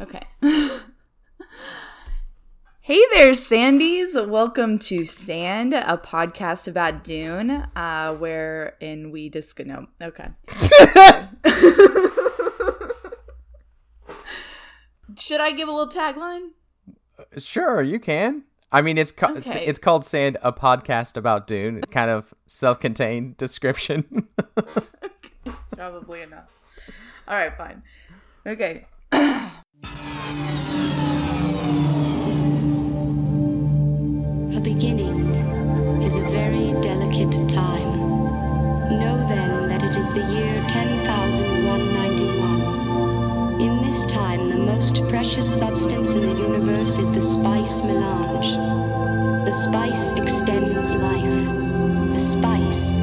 Okay. hey there, Sandies. Welcome to Sand, a podcast about Dune, uh, wherein we discuss. No, okay. Should I give a little tagline? Sure, you can. I mean, it's ca- Okay. it's called Sand, a podcast about Dune. It's kind of self-contained description. It's probably enough. All right, fine. Okay. A beginning is a very delicate time. Know then that it is the year 10,191. In this time, the most precious substance in the universe is the spice melange. The spice extends life. The spice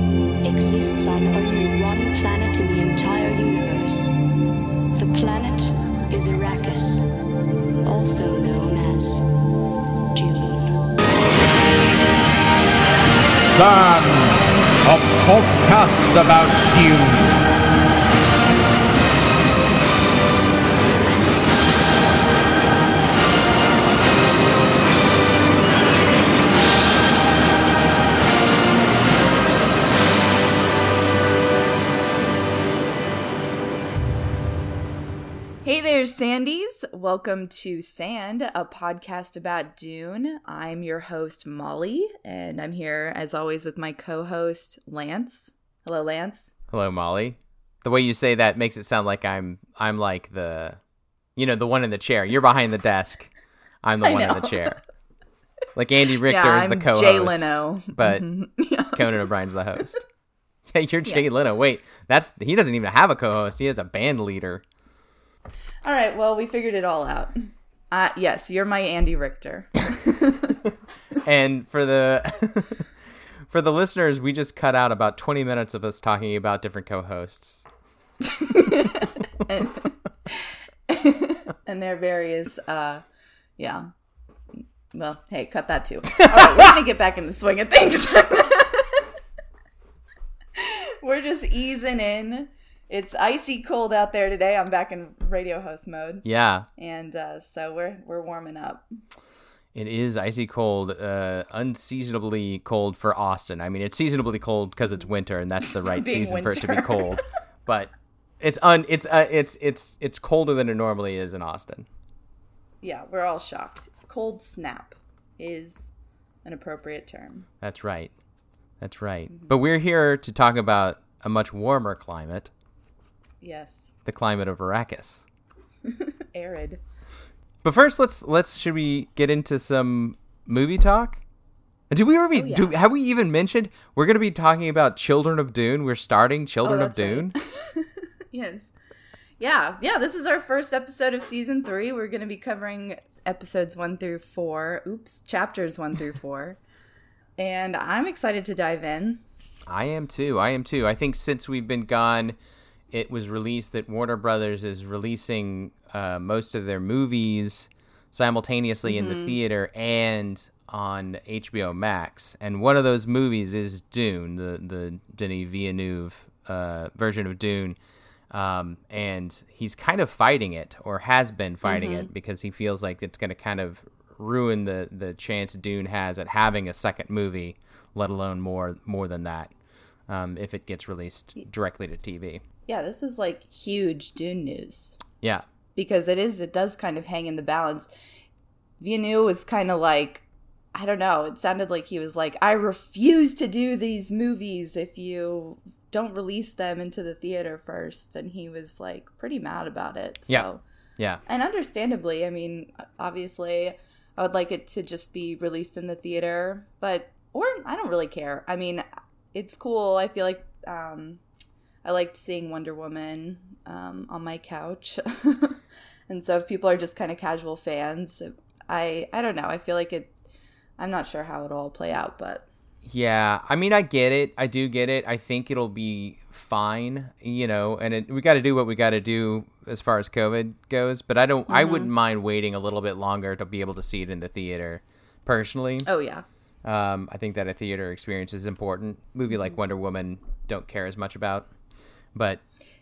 exists on only one planet in the entire universe. The planet is Arrakis, also known as Dune. Son of podcast about Dune. Sandies. Welcome to Sand, a podcast about Dune. I'm your host, Molly, and I'm here as always with my co host, Lance. Hello, Lance. Hello, Molly. The way you say that makes it sound like I'm I'm like the, you know, the one in the chair. You're behind the desk. I'm the I one in the chair. Like Andy Richter yeah, is the I'm co-host, Jay Leno. but Yeah. Conan O'Brien's the host. Yeah, you're Jay Leno. Wait, that's he doesn't even have a co-host. He has a band leader. All right, well, we figured it all out. Uh, yes, you're my Andy Richter. And for the for the listeners, we just cut out about 20 minutes of us talking about different co-hosts. and and their various uh yeah well hey cut that too all right we're gonna get back in the swing of things we're just easing in it's icy cold out there today i'm back in radio host mode Yeah, and uh so we're we're warming up It is icy cold, uh, unseasonably cold for Austin. I mean, it's seasonably cold because it's winter, and that's the right season for it to be winter. cold. But it's un, it's uh, it's it's it's colder than it normally is in Austin. yeah we're all shocked cold snap is an appropriate term That's right, that's right. But we're here to talk about a much warmer climate, yes the climate of Arrakis. arid But first, let's let's should we get into some movie talk? Do we already Oh, yeah. do? Have we even mentioned we're going to be talking about Children of Dune? We're starting Children oh, of Oh, right. Dune. Yes. Yeah, yeah, this is our first episode of season three. We're going to be covering episodes one through four. Oops, chapters one through four. And I'm excited to dive in. I am too. I am too. I think since we've been gone, it was released that Warner Brothers is releasing uh, most of their movies simultaneously in the theater and on HBO Max. And one of those movies is Dune, the the Denis Villeneuve uh, version of Dune. Um, and he's kind of fighting it, or has been fighting it, because he feels like it's going to kind of ruin the the chance Dune has at having a second movie, let alone more more than that, um, if it gets released directly to TV. Yeah, this was like huge Dune news Yeah, because it is, it does kind of hang in the balance. Villeneuve was kind of like, I don't know, it sounded like he was like, I refuse to do these movies if you don't release them into the theater first. And he was like pretty mad about it. So. Yeah. yeah, And understandably, I mean, obviously, I would like it to just be released in the theater, but or I don't really care. I mean, it's cool. I feel like um, I liked seeing Wonder Woman um, on my couch, and so if people are just kind of casual fans, I I don't know. I feel like it. I'm not sure how it'll all play out, but Yeah, I mean, I get it. I do get it. I think it'll be fine, you know. And it, we got to do what we got to do as far as COVID goes. But I don't. I wouldn't mind waiting a little bit longer to be able to see it in the theater. Personally, oh yeah, um, I think that a theater experience is important. Movie like Wonder Woman, don't care as much about. But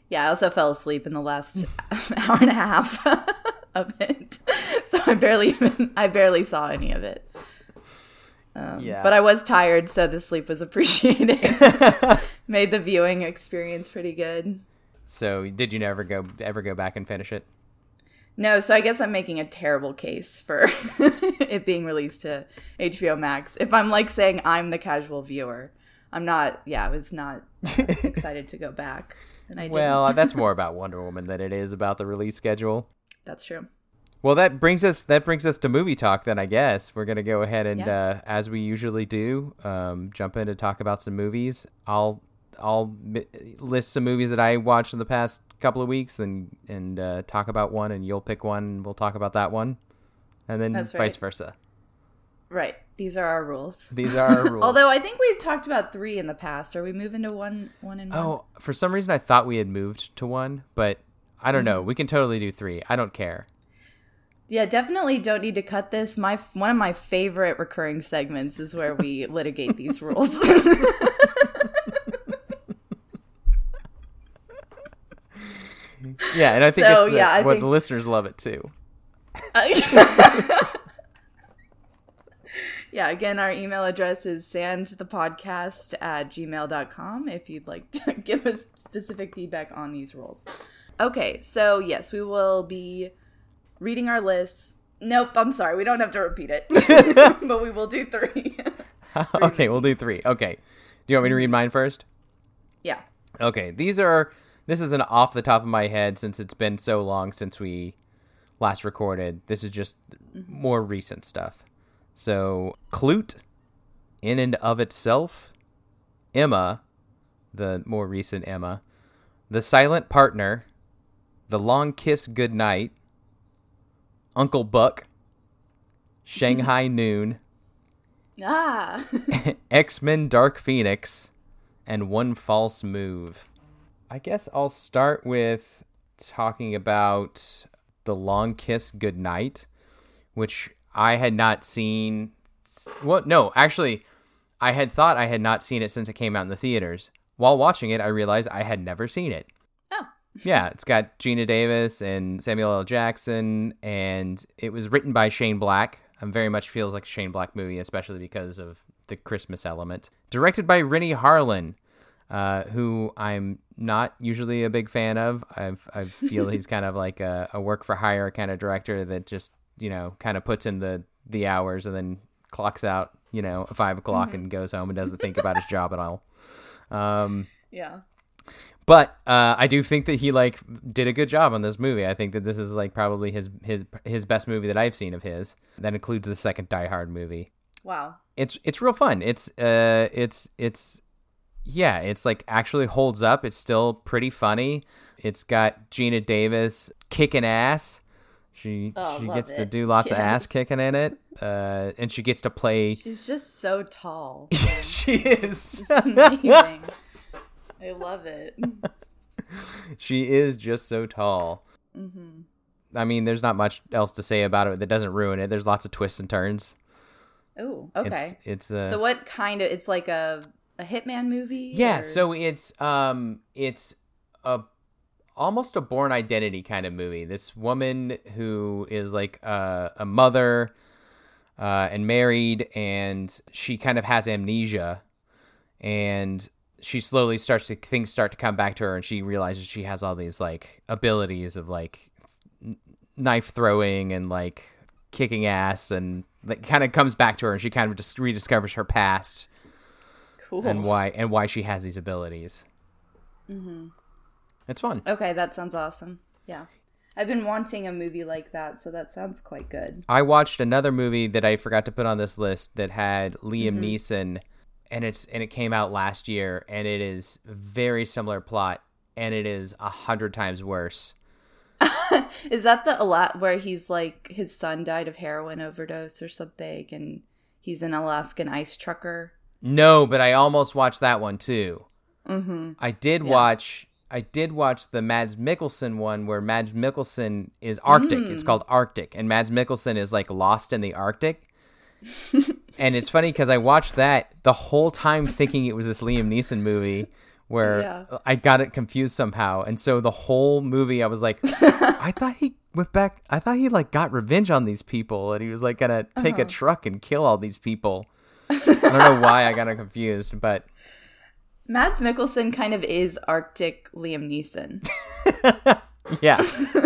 Yeah, I also fell asleep in the last hour and a half of it, so I barely even I barely saw any of it. Um, Yeah. but I was tired, so the sleep was appreciated. Made the viewing experience pretty good. So did you never go ever go back and finish it? No, so I guess I'm making a terrible case for it being released to HBO Max. If I'm like saying I'm the casual viewer, I'm not. Yeah, I was not uh, excited to go back, and I. Well, that's more about Wonder Woman than it is about the release schedule. that's true. Well, that brings us that brings us to movie talk. Then I guess we're gonna go ahead and, Yeah. uh, as we usually do, um, jump in to talk about some movies. I'll I'll list some movies that I watched in the past couple of weeks, and and uh, talk about one, and you'll pick one, and we'll talk about that one, and then That's vice versa. Right. These are our rules. These are our rules. Although I think we've talked about three in the past. Are we moving to one? One and one? oh, for some reason I thought we had moved to one, but I don't Mm-hmm. know. We can totally do three. I don't care. Yeah, definitely don't need to cut this. My one of my favorite recurring segments is where we litigate these rules. Yeah, and I think So, it's the, yeah, I what think- the listeners love it too. Yeah, again, our email address is sandthepodcast at gmail.com if you'd like to give us specific feedback on these rules. Okay, so yes, we will be reading our lists. Nope, I'm sorry, we don't have to repeat it. but we will do three. okay, we'll do three. Okay. Do you want me to read mine first? yeah. Okay, these are this is an off the top of my head since it's been so long since we last recorded. This is just mm-hmm. more recent stuff. So, Klute in and of itself, Emma, the more recent Emma, The Silent Partner, The Long Kiss Goodnight, Uncle Buck, Shanghai Noon, Ah. X Men Dark Phoenix, and One False Move. I guess I'll start with talking about The Long Kiss Goodnight, which I had not seen. Well, no, actually, I had thought I had not seen it since it came out in the theaters. While watching it, I realized I had never seen it. oh. Yeah, it's got Geena Davis and Samuel L. Jackson, and it was written by Shane Black. Um, very much feels like a Shane Black movie, especially because of the Christmas element. Directed by Renny Harlin, uh, who I'm not usually a big fan of. I've, I feel he's kind of like a, a work for hire kind of director that just you know kind of puts in the the hours and then clocks out you know at five o'clock and goes home and doesn't think about his job at all. Um, Yeah. but uh, I do think that he like did a good job on this movie. I think that this is like probably his his his best movie that I've seen of his. That includes the second Die Hard movie. Wow. It's it's real fun. It's uh it's it's yeah, it's like actually holds up. It's still pretty funny. It's got Geena Davis kicking ass. She Oh, she gets to do lots of ass kicking in it. Uh, and she gets to play. She's just so tall. she is. It's amazing. I love it. she is just so tall. hmm I mean, there's not much else to say about it that doesn't ruin it. There's lots of twists and turns. Oh, okay. It's, it's uh, so what kind of? It's like a a hitman movie. yeah. or- So it's um, it's a almost a Bourne identity kind of movie. This woman who is like a, a mother uh, and married, and she kind of has amnesia, and she slowly starts to things start to come back to her, and she realizes she has all these like abilities of like knife throwing and like kicking ass, and like kind of comes back to her, and she kind of just rediscovers her past cool. and why and why she has these abilities. Mm-hmm. It's fun. Okay, that sounds awesome. Yeah, I've been wanting a movie like that, so that sounds quite good. I watched another movie that I forgot to put on this list that had Liam Neeson, and it's and it came out last year, and it is very similar plot, and it is a hundred times worse. Is that the a lot where he's like his son died of heroin overdose or something, and he's an Alaskan ice trucker? No, but I almost watched that one too. Mm-hmm. I did watch. I did watch the Mads Mikkelsen one where Mads Mikkelsen is Arctic. It's called Arctic, and Mads Mikkelsen is like lost in the Arctic. and it's funny because I watched that the whole time thinking it was this Liam Neeson movie where Yeah. I got it confused somehow. And so the whole movie, I was like, I thought he went back. I thought he like got revenge on these people, and he was like gonna take Uh-huh. a truck and kill all these people. I don't know why I got it confused, but Mads Mikkelsen kind of is Arctic Liam Neeson. yeah,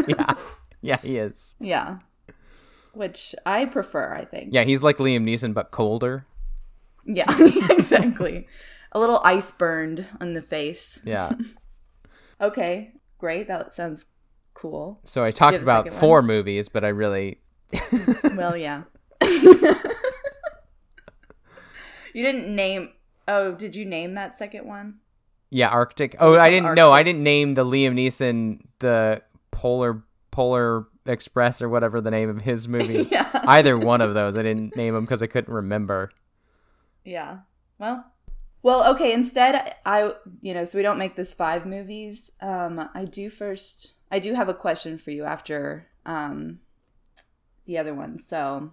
yeah, yeah, he is. Yeah. Which I prefer, I think. Yeah, he's like Liam Neeson but colder. Yeah, exactly. A little ice burned on the face. Yeah. Okay, great. That sounds cool. So I talked about four movies, but I really Well, yeah. you didn't name. Oh, did you name that second one? Yeah, Arctic. Oh, I didn't know. I didn't name the Liam Neeson the Polar Polar Express or whatever the name of his movie. Yeah. Either one of those. I didn't name them because I couldn't remember. Yeah. Well. Well, okay. Instead, I you know, so we don't make this five movies. Um, I do first. I do have a question for you after um, the other one. So,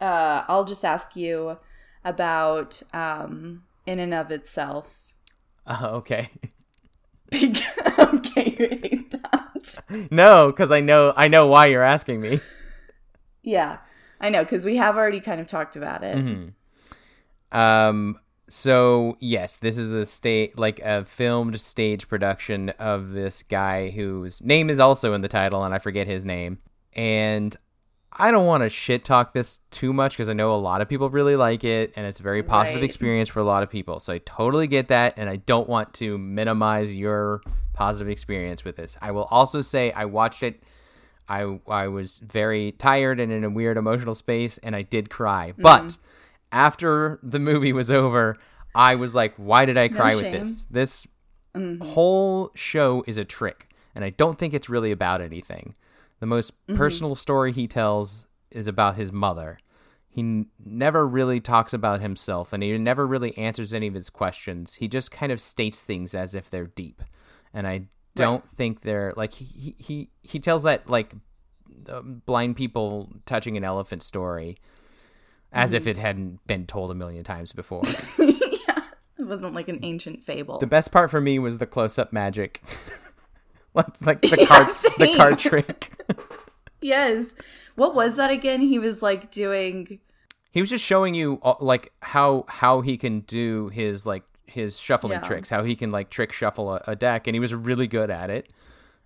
uh, I'll just ask you about um, in and of itself. Uh, okay. okay, you hate that. no, because I know I know why you're asking me. Yeah, I know because we have already kind of talked about it. Mm-hmm. Um. So yes, this is a state like a filmed stage production of this guy whose name is also in the title, and I forget his name. And I don't want to shit talk this too much because I know a lot of people really like it, and it's a very positive Right. experience for a lot of people. So I totally get that, and I don't want to minimize your positive experience with this. I will also say I watched it. I I was very tired and in a weird emotional space, and I did cry. Mm-hmm. But after the movie was over, I was like, "Why did I cry with shame. this? This whole show is a trick, and I don't think it's really about anything. The most personal story he tells is about his mother. He n- never really talks about himself, and he never really answers any of his questions. He just kind of states things as if they're deep, and I don't think they're like he he he, tells that like um, blind people touching an elephant story as if it hadn't been told a million times before. yeah, it wasn't like an ancient fable. The best part for me was the close-up magic, like, like the card, the card trick. yes. What was that again? He was like doing. he was just showing you uh, like how how he can do his like his shuffling Yeah. tricks, how he can like trick shuffle a, a deck, and he was really good at it,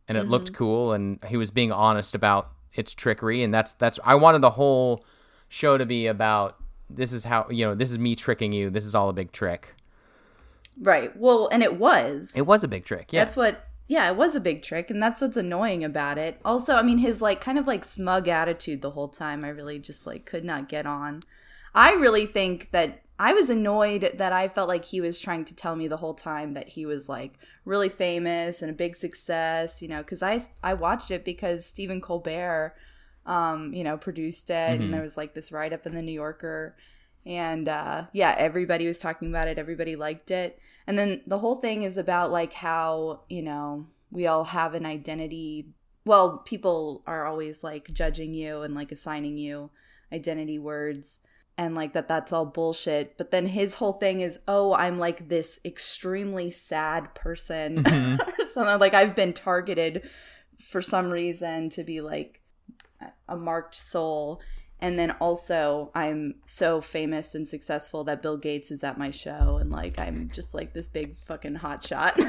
and it Mm-hmm. looked cool, and he was being honest about its trickery, and that's that's I wanted the whole show to be about this is how you know this is me tricking you, this is all a big trick. Right. Well, and it was. It was a big trick, yeah. That's what. Yeah, it was a big trick, and that's what's annoying about it. Also, I mean, his like kind of like smug attitude the whole time. I really just like could not get on. I really think that I was annoyed that I felt like he was trying to tell me the whole time that he was like really famous and a big success, you know, because I I watched it because Stephen Colbert, um, you know, produced it, and there was like this write up in the New Yorker, and uh, yeah, everybody was talking about it, everybody liked it, and then the whole thing is about like how you know we all have an identity. Well, people are always like judging you and like assigning you identity words and like that that's all bullshit. But then his whole thing is oh i'm like this extremely sad person. Mm-hmm. Or something like i've been targeted for some reason to be like a marked soul and then also i'm so famous and successful that bill gates is at my show and like i'm just like this big fucking hot shot.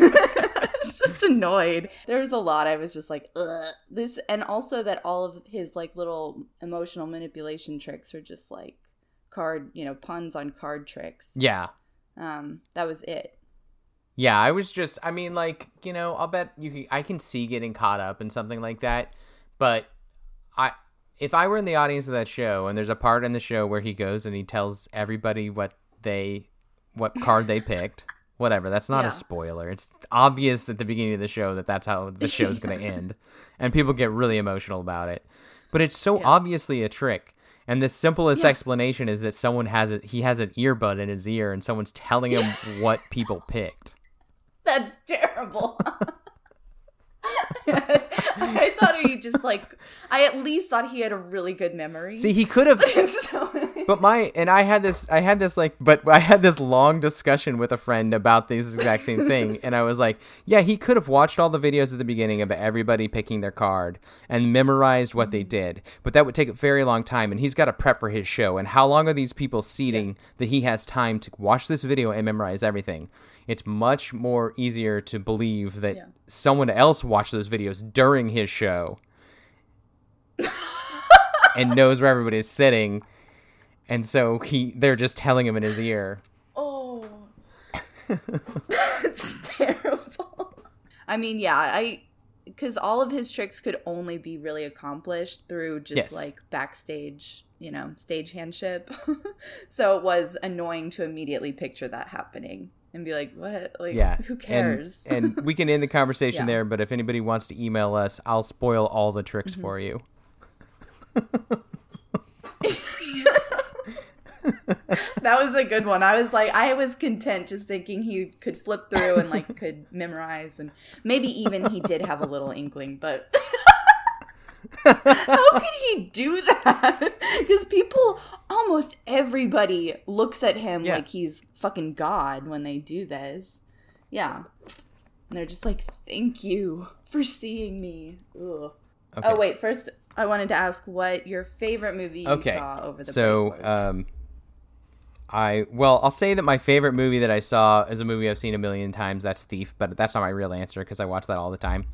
It's just annoyed. There was a lot. I was just like Ugh. this and also that all of his like little emotional manipulation tricks are just like card you know puns on card tricks. Yeah. um that was it. Yeah, I was just I mean like, you know, I'll bet you can, I can see getting caught up in something like that, but I if I were in the audience of that show and there's a part in the show where he goes and he tells everybody what they what card they picked, whatever, that's not Yeah. a spoiler. It's obvious at the beginning of the show that that's how the show's going to end and people get really emotional about it. But it's so obviously a trick. And the simplest Yeah. explanation is that someone has it he has an earbud in his ear and someone's telling him what people picked. That's terrible. I thought he just like I at least thought he had a really good memory. See, he could have So- but my and I had this I had this like but I had this long discussion with a friend about this exact same thing and I was like, yeah, he could have watched all the videos at the beginning of everybody picking their card and memorized what they mm-hmm. did. But that would take a very long time and he's got to prep for his show and how long are these people seating that he has time to watch this video and memorize everything? It's much more easier to believe that Yeah. someone else watched those videos during his show and knows where everybody's sitting and so he they're just telling him in his ear. oh, that's terrible. I mean, yeah, I because all of his tricks could only be really accomplished through just Yes. like backstage, you know, stage handship. so it was annoying to immediately picture that happening and be like, "What? Like, Yeah. who And- cares?" And, we can end the conversation Yeah. there, but if anybody wants to email us, I'll spoil all the tricks Mm-hmm. for you. That was a good one. I was like, I was content just thinking he could flip through and like could memorize, and maybe even he did have a little inkling, but how could he do that? Because people, almost everybody looks at him Yeah. like he's fucking God when they do this. Yeah. And they're just like, thank you for seeing me. Okay. Oh, wait. First, I wanted to ask what your favorite movie you Okay. saw over the so, um, I well, I'll say that my favorite movie that I saw is a movie I've seen a million times. That's Thief, but that's not my real answer because I watch that all the time.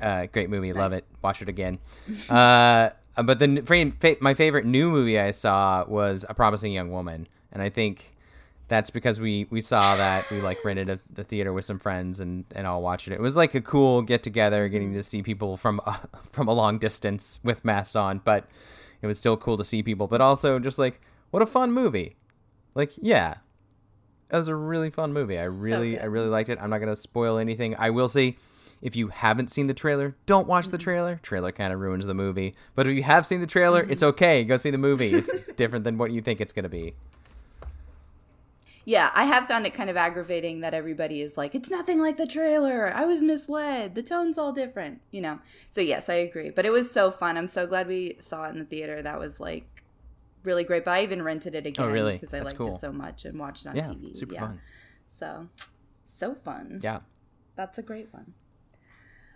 Uh, great movie, love it. Watch it again. uh, but the n- fa- fa- my favorite new movie I saw was A Promising Young Woman, and I think that's because we we saw that we like rented a, the theater with some friends and and all watched it. It was like a cool get together, getting to see people from uh, from a long distance with masks on, but it was still cool to see people. But also just like what a fun movie. Like yeah, That was a really fun movie. I really I really liked it. I'm not gonna spoil anything. I will say. If you haven't seen the trailer, don't watch the trailer. Trailer kind of ruins the movie. But if you have seen the trailer, it's okay. Go see the movie. It's different than what you think it's going to be. Yeah, I have found it kind of aggravating that everybody is like, it's nothing like the trailer. I was misled. The tone's all different, you know? So, yes, I agree. But it was so fun. I'm so glad we saw it in the theater. That was like really great. But I even rented it again Oh, really? because I That's liked cool. it so much and watched it on Yeah, TV. super yeah. fun. So, so fun. Yeah. That's a great one.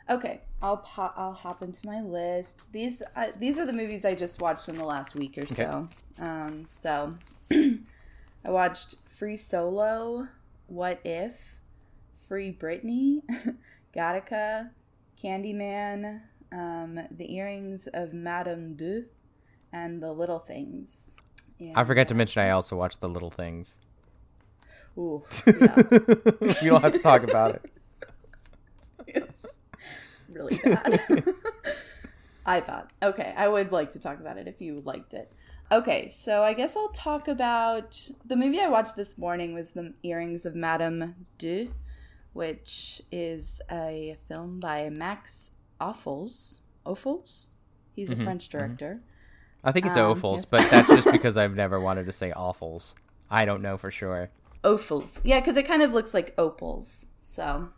Okay, I'll po- I'll hop into my list. These uh, these are the movies I just watched in the last week or so. Um, so I watched Free Solo, What If, Free Britney, Gattaca, Candyman, um, The Earrings of Madame De, and The Little Things. I forgot to mention I also watched The Little Things. Ooh, yeah, we don't have to talk about it. it's really bad. I thought. Okay, I would like to talk about it if you liked it. Okay, so I guess I'll talk about the movie I watched this morning was The Earrings of Madame De, which is a film by Max Offals. Offals? He's a French director. I think it's Um, Offals, yes. but that's just because I've never wanted to say Awfuls. I don't know for sure. Opals. Yeah, because it kind of looks like opals. So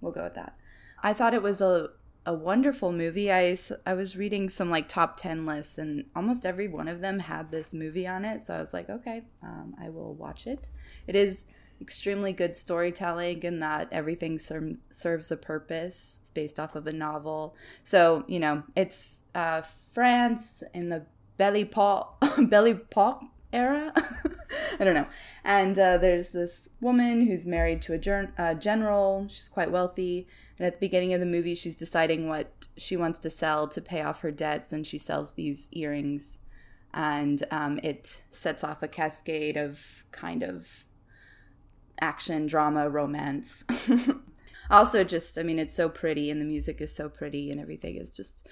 we'll go with that. I thought it was a, a wonderful movie. I, I was reading some like top 10 lists, and almost every one of them had this movie on it. So I was like, okay, um, I will watch it. It is extremely good storytelling in that everything ser- serves a purpose. It's based off of a novel. So, you know, it's uh, France in the belly belly pop era. I don't know. And uh, there's this woman who's married to a ger- uh, general. She's quite wealthy. And at the beginning of the movie, she's deciding what she wants to sell to pay off her debts. And she sells these earrings. And um, it sets off a cascade of kind of action, drama, romance. also, just, I mean, it's so pretty and the music is so pretty and everything is just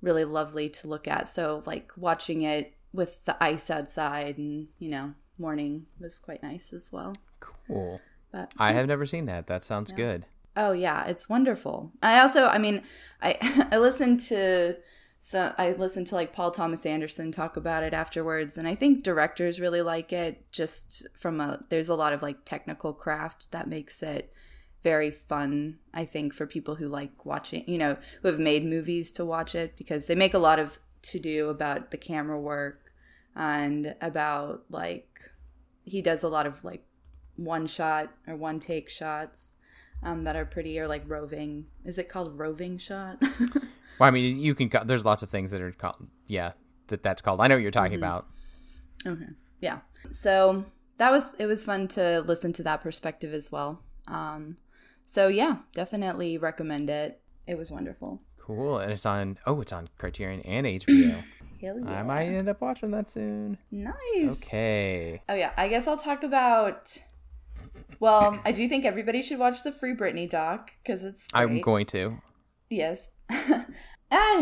really lovely to look at. So, like, watching it with the ice outside and, you know, morning was quite nice as well. Cool. But I hmm. have never seen that. That sounds good. Oh yeah, it's wonderful. I also, I mean, I I listened to so I listened to like Paul Thomas Anderson talk about it afterwards, and I think directors really like it. Just from a there's a lot of like technical craft that makes it very fun, I think, for people who like watching, you know, who have made movies to watch it because they make a lot of to do about the camera work and about like he does a lot of like one shot or one take shots um, that are pretty or like roving. Is it called roving shot? Well, I mean, you can. ca- There's lots of things that are called. Yeah, that that's called. I know what you're talking about. Okay. Yeah. So that was it was fun to listen to that perspective as well. Um so yeah, definitely recommend it. It was wonderful. Cool. And it's on. Oh, it's on Criterion and HBO. Hell yeah. I might end up watching that soon. Nice. Okay. Oh yeah, I guess I'll talk about well, I do think everybody should watch the Free Britney doc because it's great. I'm going to. Yes. ah,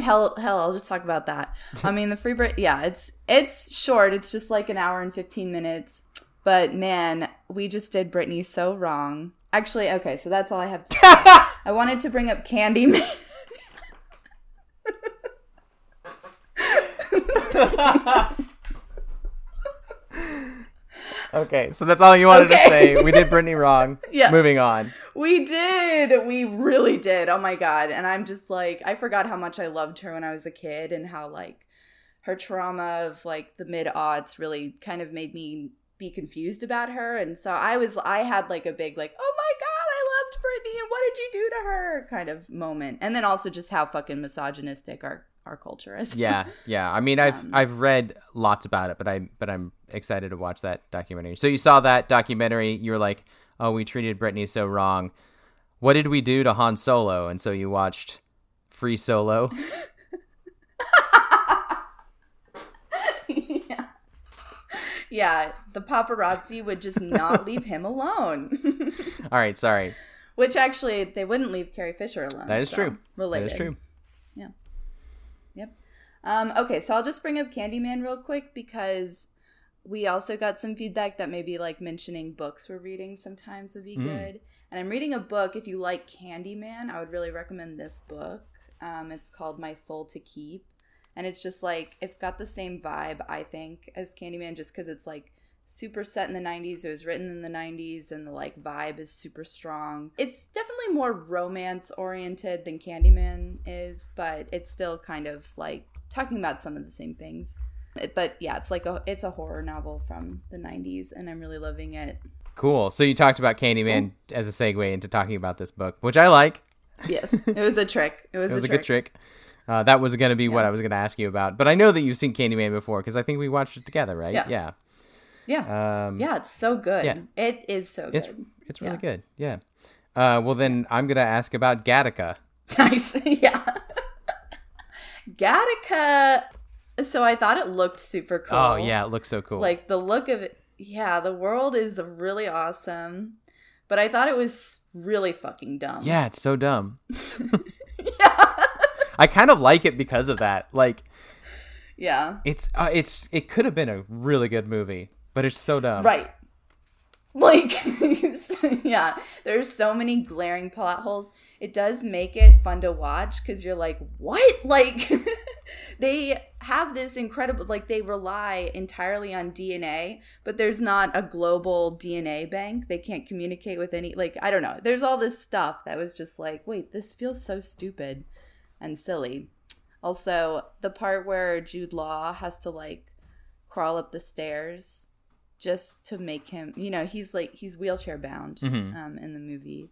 hell, hell, I'll just talk about that. I mean, the free Brit, yeah, it's it's short. It's just like an hour and fifteen minutes. But man, we just did Britney so wrong. Actually, okay, so that's all I have to say. I wanted to bring up Candyman. Okay, so that's all you wanted to say. We did Britney wrong. Yeah. Moving on. we did. We really did. Oh my god. And I'm just like, I forgot how much I loved her when I was a kid and how like her trauma of like the mid aughts really kind of made me be confused about her. And so I was, I had like a big like, oh my god, I loved Britney and what did you do to her kind of moment. And then also just how fucking misogynistic our our culture is. Yeah, yeah. I mean, I've Um, I've read lots about it, but I but I'm excited to watch that documentary. So you saw that documentary. You were like, "Oh, we treated Britney so wrong. What did we do to Han Solo?" And so you watched Free Solo. yeah. Yeah, the paparazzi would just not leave him alone. All right, sorry. Which actually, they wouldn't leave Carrie Fisher alone. That is so, true. Related. That is true. Yep. Um, okay, so I'll just bring up Candyman real quick because we also got some feedback that maybe like mentioning books we're reading sometimes would be Mm. good. And I'm reading a book. If you like Candyman, I would really recommend this book. Um, it's called My Soul to Keep. And it's just like, it's got the same vibe, I think, as Candyman, just because it's like super set in the 90s. It was written in the 90s, and the like vibe is super strong. It's definitely more romance oriented than Candyman is, but it's still kind of like talking about some of the same things. It- But yeah, it's like a it's a horror novel from the 90s, and I'm really loving it. Cool. So you talked about Candyman as a segue into talking about this book, which I like. Yes, it was a trick. It was, It was a, trick. good trick. Uh, that was going to be what I was going to ask you about, but I know that you've seen Candyman before because I think we watched it together, right? Yeah. Yeah. Yeah, Um, yeah, it's so good. yeah. It is so good. It's it's really Yeah. good. Yeah. Uh, well, then I'm going to ask about Gattaca. Nice. yeah. Gattaca. So I thought it looked super cool. Oh yeah, it looks so cool. Like the look of it. Yeah, the world is really awesome. But I thought it was really fucking dumb. yeah, it's so dumb. Yeah. I kind of like it because of that. Like yeah. it's uh, it's it could have been a really good movie, but it's so dumb. Right. Like, yeah, there's so many glaring plot holes. It does make it fun to watch because you're like, what? Like, they have this incredible, like, they rely entirely on DNA, but there's not a global DNA bank. They can't communicate with any, like, I don't know. There's all this stuff that was just like, wait, this feels so stupid and silly. Also, the part where Jude Law has to, like, crawl up the stairs just to make him you know he's like he's wheelchair bound Mhm. um, in the movie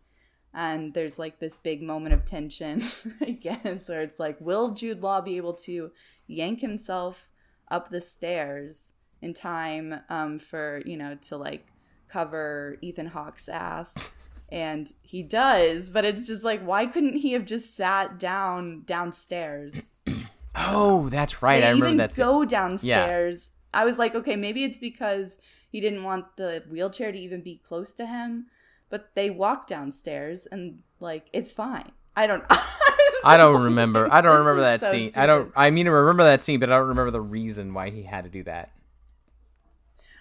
and there's like this big moment of tension i guess where it's like will jude law be able to yank himself up the stairs in time um, for you know to like cover ethan hawke's ass and he does but it's just like why couldn't he have just sat down downstairs Oh, that's right. they I remember even that. go downstairs. I was like, okay, maybe it's because he didn't want the wheelchair to even be close to him, but they walk downstairs and like it's fine. I don't. I, don't like, remember. I don't remember that so scene. I don't. I mean, I remember that scene, but I don't remember the reason why he had to do that.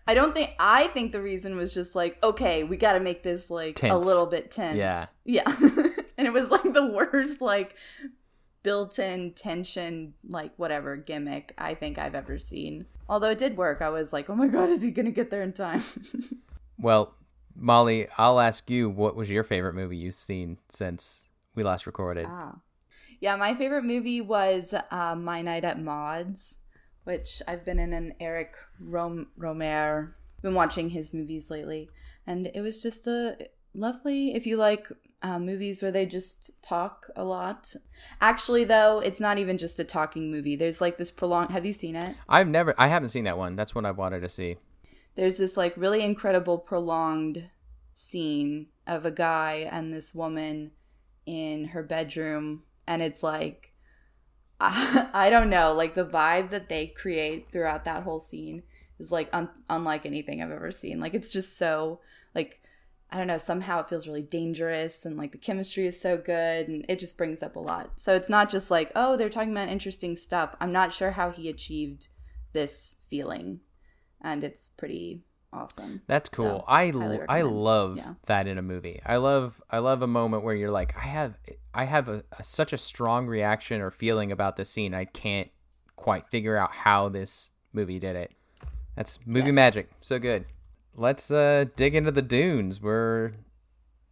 I don't think. I think the reason was just like, okay, we got to make this like a little bit tense. Yeah. yeah. and it was like the worst like built-in tension like whatever gimmick I think I've ever seen. Although it did work. I was like, oh my god, is he gonna get there in time? Well, Molly, I'll ask you what was your favorite movie you've seen since we last recorded? Ah. Yeah, my favorite movie was uh, My Night at Maud's, which I've been in an Eric Rom- Rohmer. Been watching his movies lately, and it was just a lovely. If you like uh, movies where they just talk a lot, actually, though, it's not even just a talking movie. There's like this prolonged. Have you seen it? I've never, I haven't seen that one. That's one I wanted to see. there's this like really incredible prolonged scene of a guy and this woman in her bedroom and it's like I, I don't know like the vibe that they create throughout that whole scene is like un- unlike anything I've ever seen like it's just so like I don't know somehow it feels really dangerous and like the chemistry is so good and it just brings up a lot so it's not just like oh they're talking about interesting stuff I'm not sure how he achieved this feeling and it's pretty awesome. That's cool. So, I I love Yeah. that in a movie. I love I love a moment where you're like I have I have a, a such a strong reaction or feeling about this scene. I can't quite figure out how this movie did it. That's movie Yes. magic. So good. Let's uh dig into the dunes. We're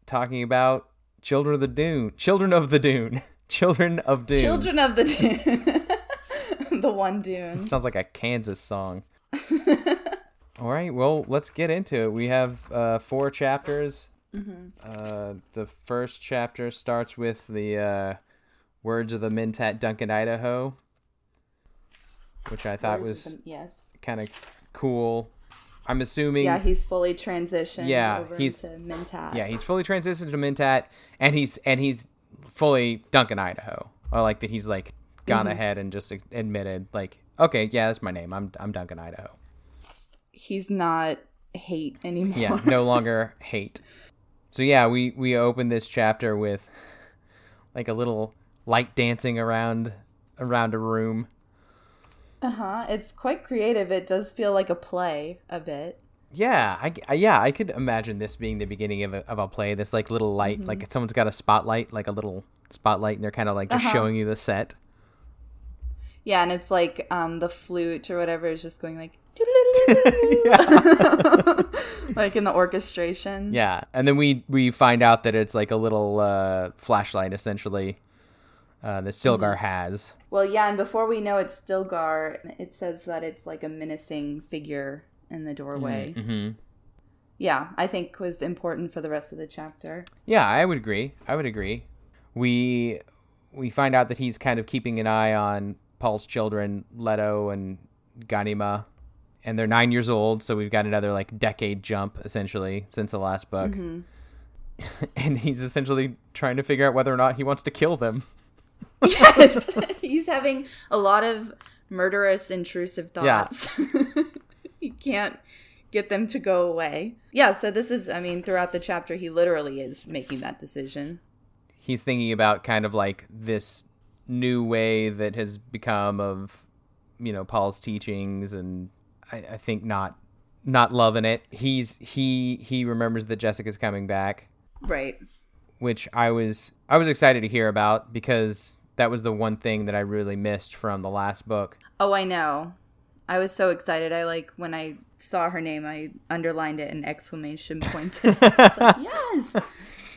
talking about Children of the Dune. Children of the Dune. Children of Dune. Children of the Dune, the one Dune. It Sounds like a Kansas song. All right, well, let's get into it. We have uh, four chapters. Uh, the first chapter starts with the uh, words of the Mentat Duncan, Idaho, which I thought Words was yes. kind of cool. I'm assuming. Yeah, he's fully transitioned Yeah, over he's- into Mentat. Yeah, he's fully transitioned to Mentat, and he's and he's fully Duncan, Idaho. I like that he's like gone Mm-hmm. ahead and just admitted, like, okay, yeah, that's my name. I'm I'm Duncan, Idaho. he's not Hayt anymore. yeah no longer Hayt so yeah we we open this chapter with like a little light dancing around around a room Uh huh. It's quite creative. It does feel like a play a bit. yeah I, I- yeah i could imagine this being the beginning of a, of a play this like little light like someone's got a spotlight like a little spotlight and they're kind of like just showing you the set Yeah, and it's like um the flute or whatever is just going like like in the orchestration. yeah and then we we find out that it's like a little uh flashlight essentially uh that Stilgar has Well, yeah, and before we know it's Stilgar, it says that it's like a menacing figure in the doorway. mm-hmm. Yeah, I think was important for the rest of the chapter. Yeah, I would agree. I would agree. We we find out that he's kind of keeping an eye on Paul's children, Leto and Ghanima, and they're nine years old. So we've got another like decade jump essentially since the last book, and he's essentially trying to figure out whether or not he wants to kill them. Yes, he's having a lot of murderous, intrusive Yeah. thoughts. he can't get them to go away. Yeah, so this is, I mean, throughout the chapter, he literally is making that decision. He's thinking about kind of like this new way that has become of you know Paul's teachings, and I, I think not not loving it. He's he he remembers that Jessica's coming back. Right. Which I was I was excited to hear about because that was the one thing that I really missed from the last book. Oh, I know. I was so excited. I like when I saw her name, I underlined it and exclamation pointed. Was like, yes,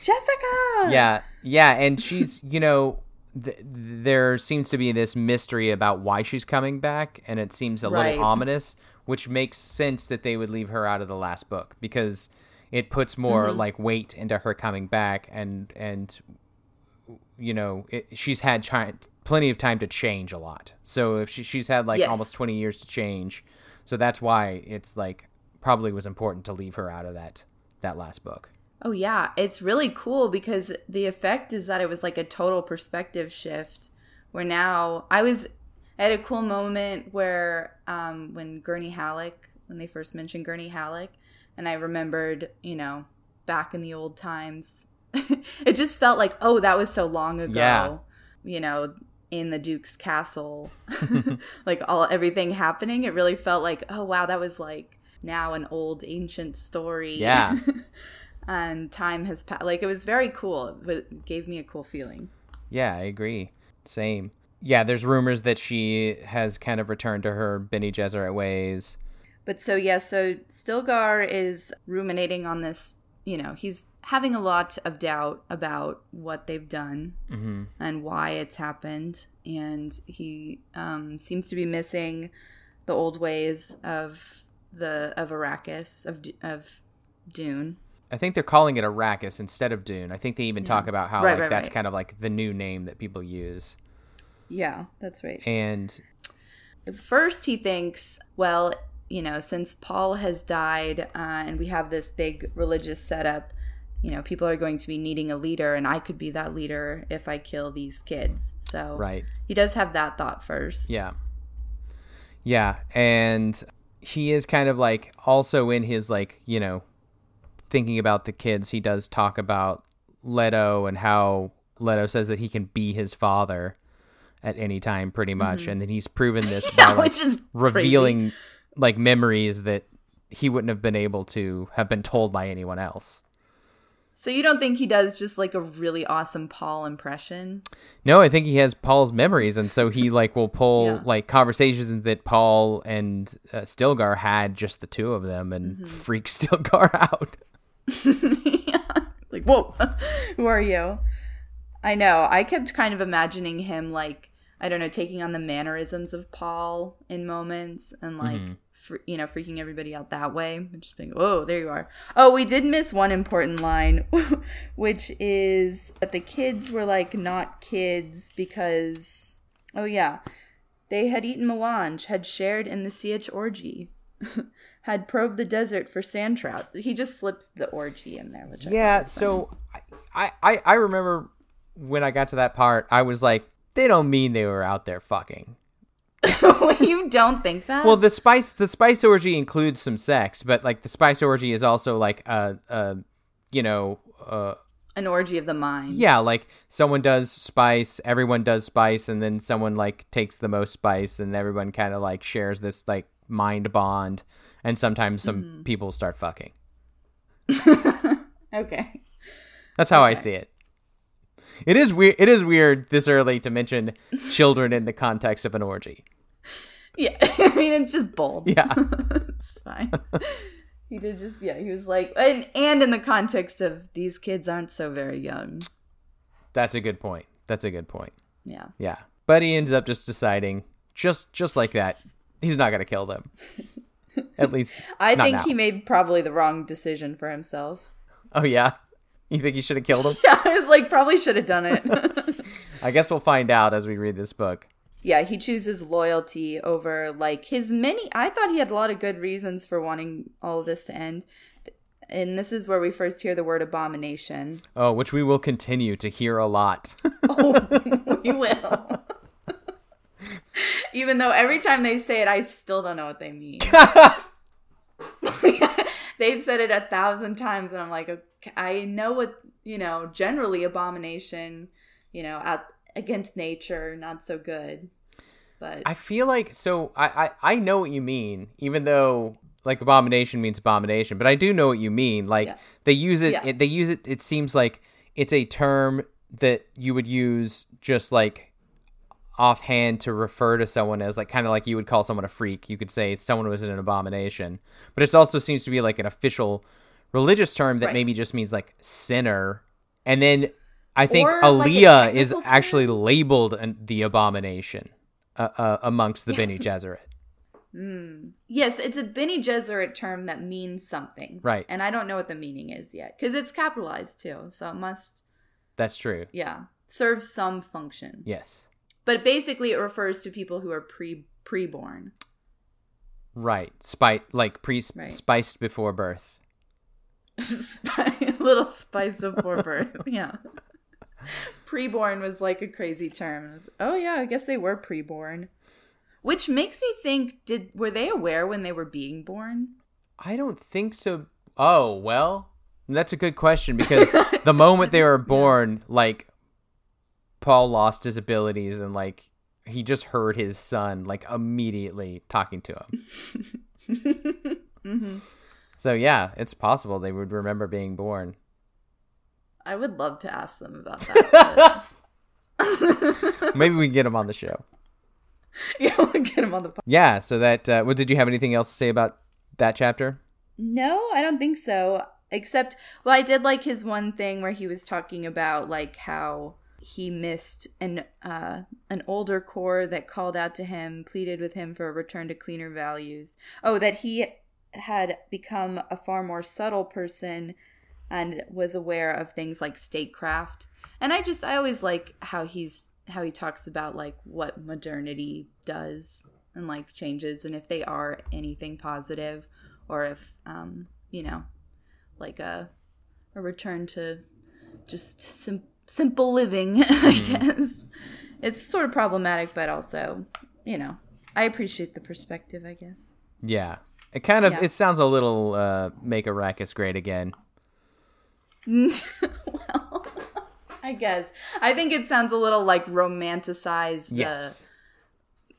Jessica. Yeah, yeah, and she's you know th- there seems to be this mystery about why she's coming back, and it seems a Right. little ominous, which makes sense that they would leave her out of the last book because it puts more Mm-hmm. like weight into her coming back, and and you know it, she's had chi- plenty of time to change a lot. So if she, she's had like Yes. almost twenty years to change, so that's why it's like probably was important to leave her out of that that last book. Oh yeah, it's really cool because the effect is that it was like a total perspective shift. Where now I was at a cool moment where um, when Gurney Halleck, when they first mentioned Gurney Halleck, and I remembered, you know, back in the old times, it just felt like, oh, that was so long ago. Yeah. You know, in the Duke's castle, like all everything happening. It really felt like, oh wow, that was like now an old ancient story Yeah. and time has passed. Like it was very cool. It gave me a cool feeling. Yeah, I agree. Same. Yeah, there's rumors that she has kind of returned to her Bene Gesserit ways. But so yeah, so Stilgar is ruminating on this you know, he's having a lot of doubt about what they've done Mm-hmm. and why it's happened. And he um, seems to be missing the old ways of the of Arrakis of of Dune. I think they're calling it Arrakis instead of Dune. I think they even talk about how Right, like right, that's right. kind of like the new name that people use. Yeah, that's right. And first, he thinks, well, you know, since Paul has died uh, and we have this big religious setup, you know, people are going to be needing a leader, and I could be that leader if I kill these kids. So right. he does have that thought first. Yeah. Yeah, and he is kind of like also in his like, you know, thinking about the kids, he does talk about Leto and how Leto says that he can be his father at any time pretty much and then he's proven this by Yeah, like, which is revealing like memories that he wouldn't have been able to have been told by anyone else. So you don't think he does just like a really awesome Paul impression? No, I think he has Paul's memories, and so he like will pull Yeah. like conversations that Paul and uh, Stilgar had, just the two of them, and Mm-hmm. freak Stilgar out. like, whoa, who are you? I know. I kept kind of imagining him like, I don't know, taking on the mannerisms of Paul in moments and like, mm-hmm. fr- you know, freaking everybody out that way. And Just being, oh, there you are. Oh, we did miss one important line, which is that the kids were like not kids because, oh yeah, they had eaten melange, had shared in the sietch orgy. had probed the desert for sand trout. He just slips the orgy in there, which I Yeah, was so I, I I remember when I got to that part, I was like, they don't mean they were out there fucking. you don't think that? Well, the spice the spice orgy includes some sex, but like the spice orgy is also like a a you know uh an orgy of the mind. Yeah, like someone does spice, everyone does spice, and then someone like takes the most spice, and everyone kind of like shares this like mind bond, and sometimes some Mm-hmm. people start fucking. Okay. That's how I see it. It is weird. It is weird this early to mention children in the context of an orgy. Yeah. I mean, it's just bold. Yeah, it's fine. he did just yeah. He was like, and and in the context of these kids aren't so very young. that's a good point. That's a good point. Yeah. Yeah, but he ends up just deciding, just just like that, he's not gonna kill them. At least, I think now. he made probably the wrong decision for himself. Oh yeah, you think he should have killed him? Yeah, I was like, probably should have done it. I guess we'll find out as we read this book. yeah, he chooses loyalty over like his many. I thought he had a lot of good reasons for wanting all of this to end. And this is where we first hear the word abomination. Oh, which we will continue to hear a lot. oh, we will. Even though every time they say it, I still don't know what they mean. They've said it a thousand times, and I'm like, okay, I know what, you know, generally abomination, you know, out against nature, not so good. But I feel like so I, I I know what you mean, even though like abomination means abomination, but I do know what you mean. Like Yeah. they use it, Yeah. it they use it it seems like it's a term that you would use just like offhand to refer to someone as like kind of like you would call someone a freak. You could say someone was an abomination. But it also seems to be like an official religious term that Right. maybe just means like sinner. And then I think Or, like, Alia is technical actually labeled an, the abomination uh, uh, amongst the Bene Gesserit. yes, it's a Bene Gesserit term that means something. Right. And I don't know what the meaning is yet because it's capitalized too. So it must, That's true. yeah, serve some function. Yes. But basically, it refers to people who are pre preborn. Right. Spice like pre Right. spiced before birth. Little spice before birth. Yeah. Preborn was like a crazy term. Was, oh yeah, I guess they were preborn. Which makes me think did were they aware when they were being born? I don't think so. Oh, well, that's a good question because the moment they were born, like Paul lost his abilities and like he just heard his son like immediately talking to him. So yeah, it's possible they would remember being born. I would love to ask them about that. but- Maybe we can get him on the show. yeah, we'll get them on the po- Yeah. So that. Uh, what did you have anything else to say about that chapter? No, I don't think so. Except, well, I did like his one thing where he was talking about like how he missed an uh, an older core that called out to him, pleaded with him for a return to cleaner values. Oh, that he had become a far more subtle person and was aware of things like statecraft. And I just I always like how he's how he talks about like what modernity does and like changes and if they are anything positive or if um you know like a a return to just sim- simple living i guess it's sort of problematic but also you know i appreciate the perspective i guess Yeah. It kind of Yeah. it sounds a little uh make Arrakis great again. well i guess i think it sounds a little like romanticized the Yes.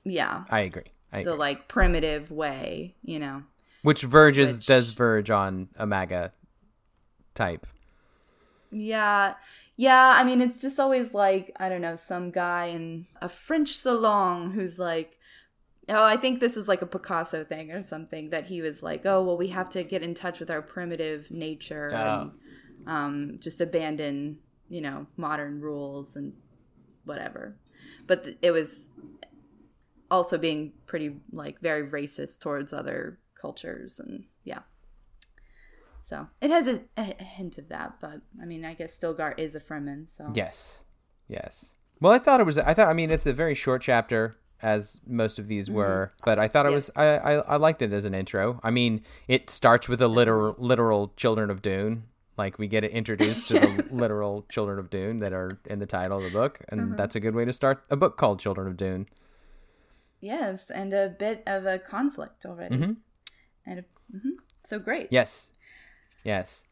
yeah I agree. I agree. the like primitive way you know Which verges which- does verge on a MAGA type. Yeah. Yeah, I mean it's just always like, I don't know, some guy in a French salon who's like Oh, I think this is like a Picasso thing or something that he was like, "Oh, well we have to get in touch with our primitive nature and um just abandon, you know, modern rules and whatever." But th- it was also being pretty like very racist towards other cultures and yeah. So it has a, a hint of that, but I mean, I guess Stilgar is a Fremen, so Yes. Yes. Well, I thought it was. I thought. I mean, it's a very short chapter, as most of these were. But I thought it was. Mm-hmm. I, I I liked it as an intro. I mean, it starts with a literal literal children of Dune. Like we get introduced to the literal children of Dune that are in the title of the book, and Mm-hmm. that's a good way to start a book called Children of Dune. yes, and a bit of a conflict already, Mhm. and a, mhm. so great. Yes. Yes.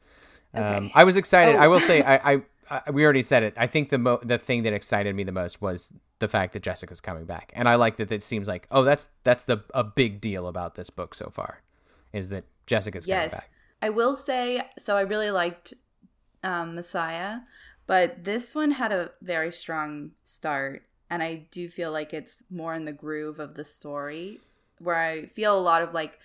Um, Okay. I was excited. Oh. I will say, I, I, I, we already said it. I think the mo- the thing that excited me the most was the fact that Jessica's coming back, and I like that. It seems like, oh, that's that's the a big deal about this book so far, is that Jessica's Yes, coming back. I will say. So I really liked um, Messiah, but this one had a very strong start, and I do feel like it's more in the groove of the story, where I feel a lot of like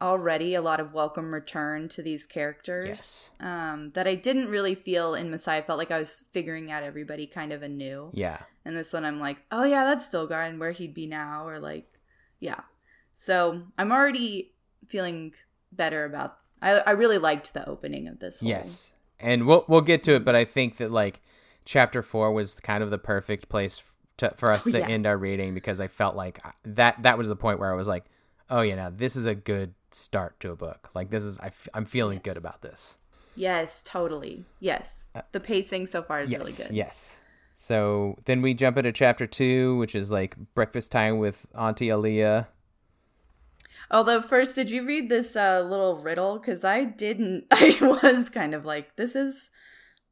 already a lot of welcome return to these characters. Yes. Um, that I didn't really feel in Messiah. I felt like I was figuring out everybody kind of anew. Yeah. And this one, I'm like, oh yeah, that's Stilgar and where he'd be now, or like, yeah. So I'm already feeling better about. I I really liked the opening of this. Whole, Yes. And we'll we'll get to it, but I think that like chapter four was kind of the perfect place to, for us Oh, to yeah. end our reading because I felt like that that was the point where I was like, oh yeah, now this is a good start to a book. Like this is I f- I'm feeling good about this. Yes, totally. Yes, the pacing so far is Uh, yes, really good. Yes. So then we jump into chapter two, which is like breakfast time with Auntie Alia. Although first, did you read this uh, little riddle? Because I didn't. I was kind of like, this is,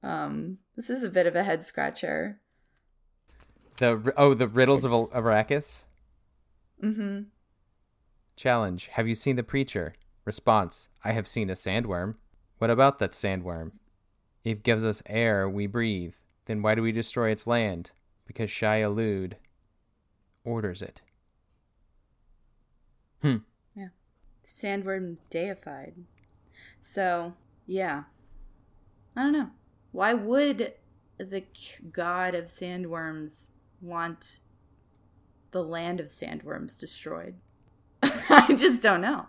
um, this is a bit of a head scratcher. The oh the riddles of It's- of Arrakis. Mm-hmm. Challenge: Have you seen the preacher? Response: I have seen a sandworm. What about that sandworm? It gives us air we breathe. Then why do we destroy its land? Because Shai-Hulud orders it. Hmm. Yeah. Sandworm deified. So, yeah. I don't know. Why would the god of sandworms want the land of sandworms destroyed? I just don't know.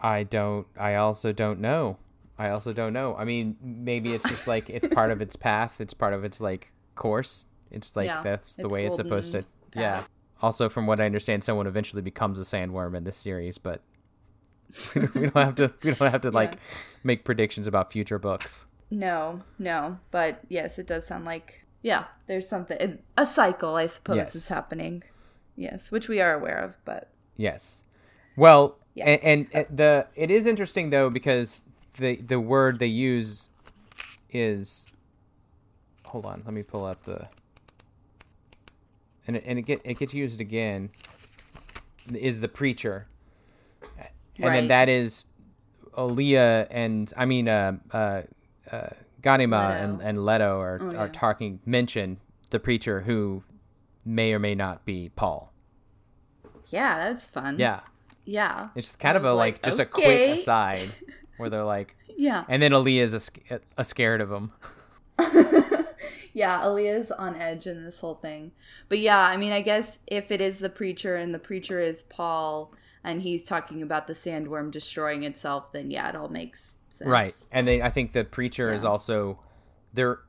I don't. I also don't know. I also don't know. I mean, maybe it's just like it's part of its path. It's part of its like course. It's like Yeah, that's the its way it's supposed to. golden Yeah. Also, from what I understand, someone eventually becomes a sandworm in this series, but we don't have to. We don't have to like make predictions about future books. No, no. But yes, it does sound like, yeah, there's something, a cycle, I suppose, Yes. is happening. Yes, which we are aware of, but Yes. Well, Yeah. and, and, and the it is interesting though because the the word they use is hold on, let me pull up the and it, and it get it gets used again is the preacher. And then Right. that is Alia and I mean uh uh, uh Ghanima and, Leto. and Leto are Oh, are talking mention the preacher who may or may not be Paul. yeah, that's fun. Yeah. Yeah. It's kind of a like, like, just a quick aside. where they're like, Yeah. and then Alia's a, a scared of him. Yeah, Alia's on edge in this whole thing. But yeah, I mean, I guess if it is the preacher and the preacher is Paul and he's talking about the sandworm destroying itself, then yeah, it all makes sense. Right. And I think the preacher is also there.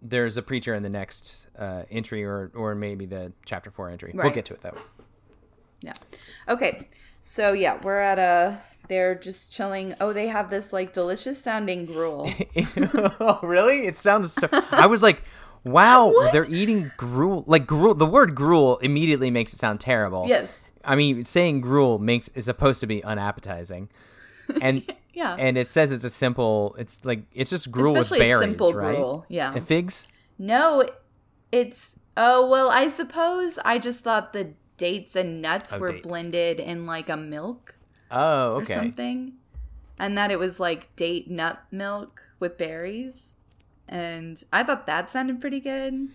There's a preacher in the next uh, entry, or or maybe the chapter four entry. We'll get to it though. Yeah. Okay. So yeah, we're at a. They're just chilling. Oh, they have this like delicious sounding gruel. oh, really? It sounds so. I was like, wow, they're eating gruel. Like gruel. The word gruel immediately makes it sound terrible. yes. I mean, saying gruel makes is supposed to be unappetizing, and Yeah. and it says it's a simple. It's like it's just gruel Especially with berries, simple right? gruel, yeah. And figs. No, it's. Oh well, I suppose I just thought the dates and nuts Oh, were dates. blended in like a milk. Oh, or something. And that it was like date nut milk with berries. And I thought that sounded pretty good.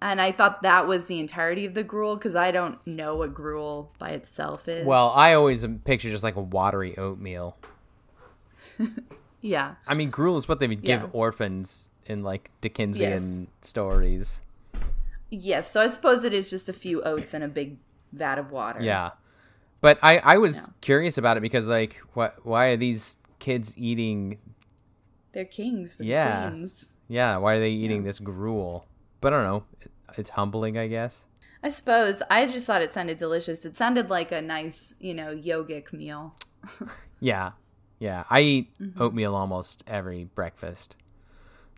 And I thought that was the entirety of the gruel because I don't know what gruel by itself is. Well, I always picture just like a watery oatmeal. yeah. I mean, gruel is what they would give Yeah. orphans in like Dickensian Yes. stories. Yes. So I suppose it is just a few oats and a big vat of water. Yeah, but I I was Yeah. curious about it because like what why are these kids eating? They're kings. Yeah. Queens. Yeah, why are they eating this gruel? But I don't know. It's humbling, I guess. I suppose. I just thought it sounded delicious. It sounded like a nice, you know, yogic meal. Yeah, yeah. I eat Mm-hmm. oatmeal almost every breakfast,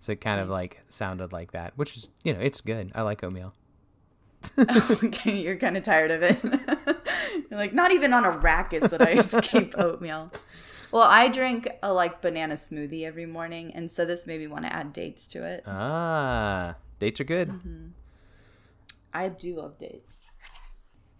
so it kind of like sounded like that, which is you know it's good. I like oatmeal. okay, you're kind of tired of it. you're like, not even on Arrakis that I escape oatmeal. Well, I drink a like banana smoothie every morning, and so this made me want to add dates to it. Ah, dates are good. Mm-hmm. I do love dates.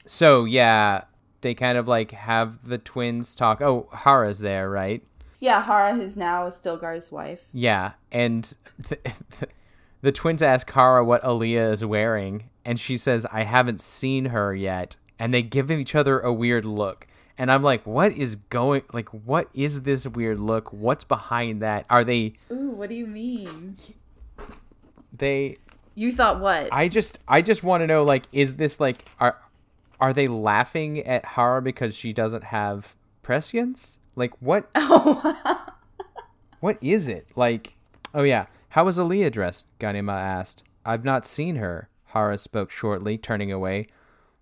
So yeah, they kind of like have the twins talk. Oh, Hara's there, right? Yeah, Hara, who's now Stilgar's wife. Yeah, and th- the twins ask Hara what Alia is wearing, and she says, "I haven't seen her yet." And they give each other a weird look, and I'm like, "What is going? Like, what is this weird look? What's behind that? Are they? Ooh, what do you mean? They? You thought what? I just, I just want to know, like, is this like, are, are they laughing at Hara because she doesn't have prescience? Like, what? oh, What is it? Like, oh yeah, how was Alia dressed? Ghanima asked. I've not seen her. Hara spoke shortly, turning away.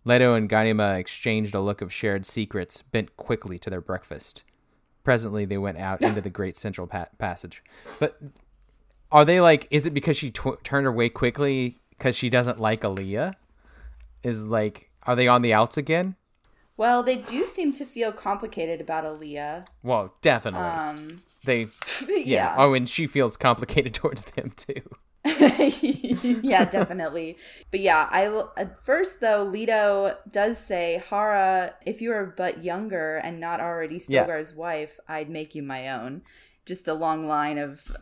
Leto and Ghanima exchanged a look of shared secrets, bent quickly to their breakfast. Presently, they went out into the great central pa- passage. But are they like? Is it because she tw- turned away quickly because she doesn't like Alia? Is like, are they on the outs again? Well, they do seem to feel complicated about Alia. Well, definitely. Um, they, yeah. yeah. Oh, and she feels complicated towards them too. yeah, definitely. But yeah, I at first though, Leto does say, "Hara, if you were but younger and not already Yeah. Wife, I'd make you my own." Just a long line of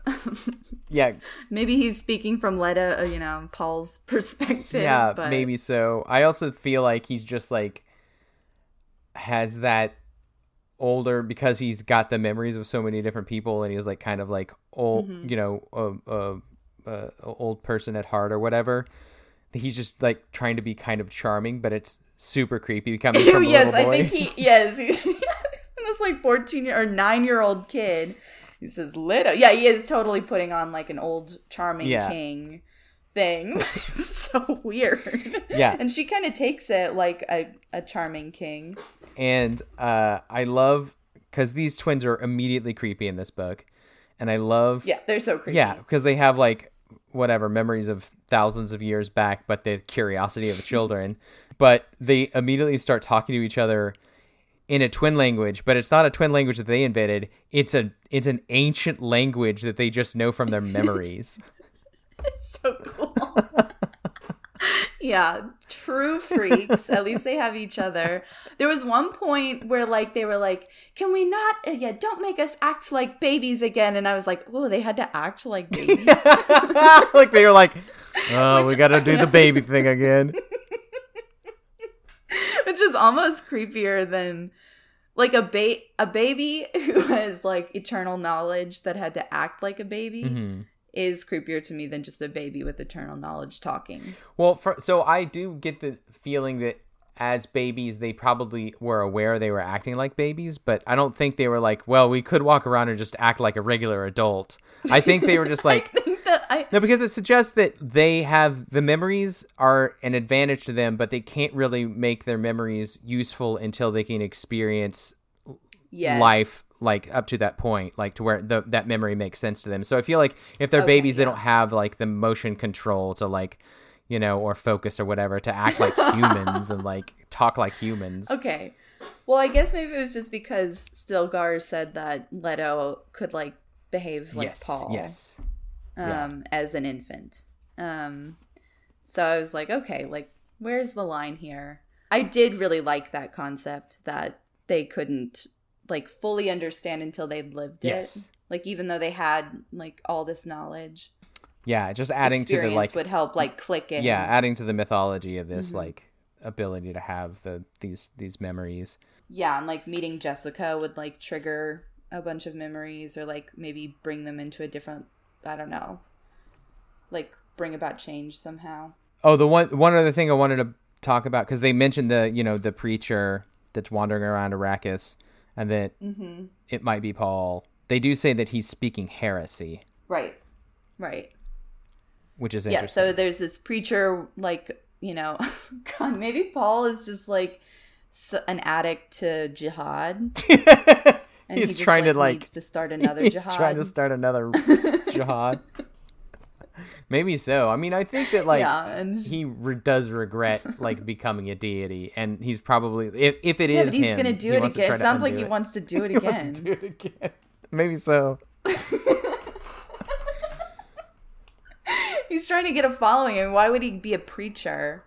Yeah, maybe he's speaking from Leto, uh, you know, Paul's perspective. yeah but maybe so i also feel like he's just like has that older because he's got the memories of so many different people and he's like kind of like old Mm-hmm. you know a, a, a, a old person at heart or whatever he's just like trying to be kind of charming but it's super creepy coming from a yes, little I boy think he yes, this like fourteen year or nine year old kid. He says little Yeah, he is totally putting on like an old charming Yeah. king thing. so weird. Yeah. and she kind of takes it like a a charming king. And uh i love because these twins are immediately creepy in this book and i love Yeah, they're so creepy. Yeah, because they have like whatever memories of thousands of years back, but the curiosity of children. but they immediately start talking to each other in a twin language, but it's not a twin language that they invented. It's a it's an ancient language that they just know from their memories. so cool. yeah, true freaks. At least they have each other. There was one point where like they were like, "Can we not? Uh, yeah, don't make us act like babies again." And I was like, "Oh, they had to act like babies." like they were like, "Oh, we got to do the baby thing again." which is almost creepier than like a ba- a baby who has like eternal knowledge that had to act like a baby Mhm. Is creepier to me than just a baby with eternal knowledge talking. Well, for, so I do get the feeling that as babies, they probably were aware they were acting like babies, but I don't think they were like, well, we could walk around and just act like a regular adult. I think they were just like, I think that I no, because it suggests that they have the memories are an advantage to them, but they can't really make their memories useful until they can experience yes. life like up to that point like to where the, that memory makes sense to them so i feel like if they're Okay, babies they don't have like the motion control to like you know or focus or whatever to act like humans and like talk like humans Okay. Well, I guess maybe it was just because Stilgar said that Leto could like behave like yes Paul. yes um, Yeah. as an infant. Um, so I was like, okay, like, where's the line here? I did really like that concept that they couldn't like fully understand until they lived Yes. it. Like, even though they had like all this knowledge, yeah just adding to the experience like would help like click it. yeah adding to the mythology of Mm-hmm. this like ability to have the these these memories yeah, and like meeting Jessica would like trigger a bunch of memories or like maybe bring them into a different. I don't know. Like bring about change somehow. Oh, the one one other thing I wanted to talk about because they mentioned the you know the preacher that's wandering around Arrakis, and that Mm-hmm. it might be Paul. They do say that he's speaking heresy, Right. Right. which is yeah so there's this preacher like you know god maybe paul is just like an addict to jihad and he he's just, trying to like to start another he's jihad trying to start another jihad. Maybe so. I mean, I think that like yeah and he re- does regret like becoming a deity, and he's probably if if it is yeah, but he's him, gonna do it again it sounds like he wants to do it He wants to again do it again. Maybe so. he's trying to get a following and why would he be a preacher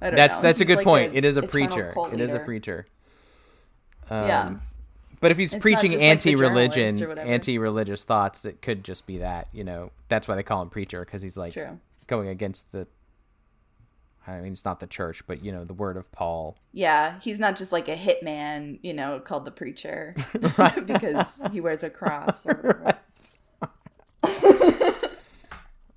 I don't That's know. that's a good like point. an it is a preacher. It is a preacher. Um, yeah But if he's It's preaching like, anti-religion, whatever. anti-religious thoughts, it could just be that. You know, that's why they call him preacher because he's like true going against the. I mean, it's not the church, but you know, the word of Paul. yeah he's not just like a hitman you know called the preacher because he wears a cross or whatever.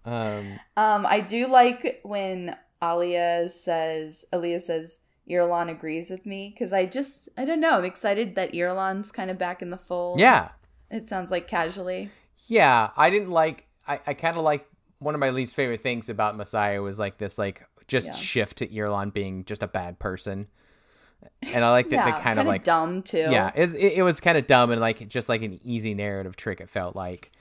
Um, Um, I do like when Alia says, Alia says, Irulan agrees with me because I just, I don't know, I'm excited that Irulan's kind of back in the fold. yeah, It sounds like casually. yeah. I didn't like. I, I kind of like one of my least favorite things about Messiah was like this, like just Yeah. shift to Irulan being just a bad person, and I like that yeah, they kind of like dumb too. yeah it, it was kind of dumb and like just like an easy narrative trick it felt like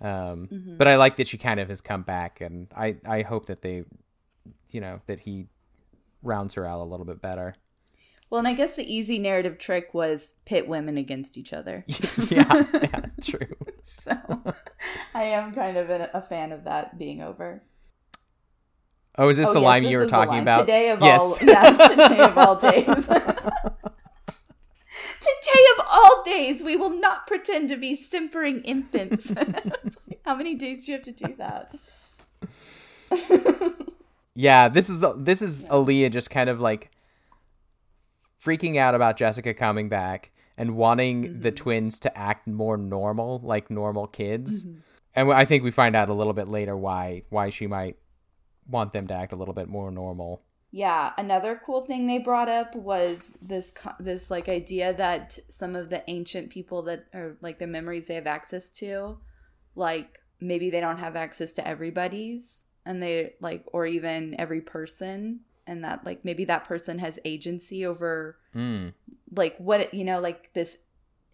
um Mm-hmm. but i like that she kind of has come back and i i hope that they you know that he rounds her out a little bit better Well, and I guess the easy narrative trick was pit women against each other. yeah yeah true so I am kind of a, a fan of that being over. oh is this Oh, the yes, line you were talking about Today of yes all, yeah, today of all days. today of all days, we will not pretend to be simpering infants. Like, How many days do you have to do that? Yeah this is this is Alia just kind of like freaking out about Jessica coming back and wanting Mm-hmm. the twins to act more normal like normal kids Mm-hmm. and I think we find out a little bit later why why she might want them to act a little bit more normal Yeah, another cool thing they brought up was this this like idea that some of the ancient people that are like the memories they have access to, like maybe they don't have access to everybody's and they like or even every person and that like maybe that person has agency over mm. like what you know like this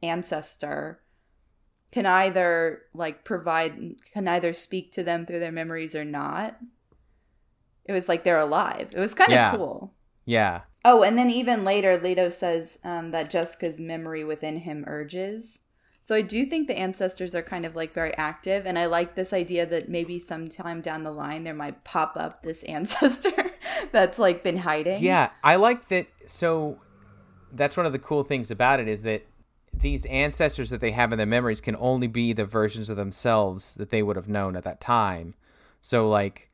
ancestor can either like provide can either speak to them through their memories or not. It was like they're alive. It was kind of Yeah. cool. Yeah. Oh and then even later leto says um, that jessica's memory within him urges so i do think the ancestors are kind of like very active and i like this idea that maybe sometime down the line there might pop up this ancestor that's like been hiding Yeah, I like that. So that's one of the cool things about it is that these ancestors that they have in their memories can only be the versions of themselves that they would have known at that time. So like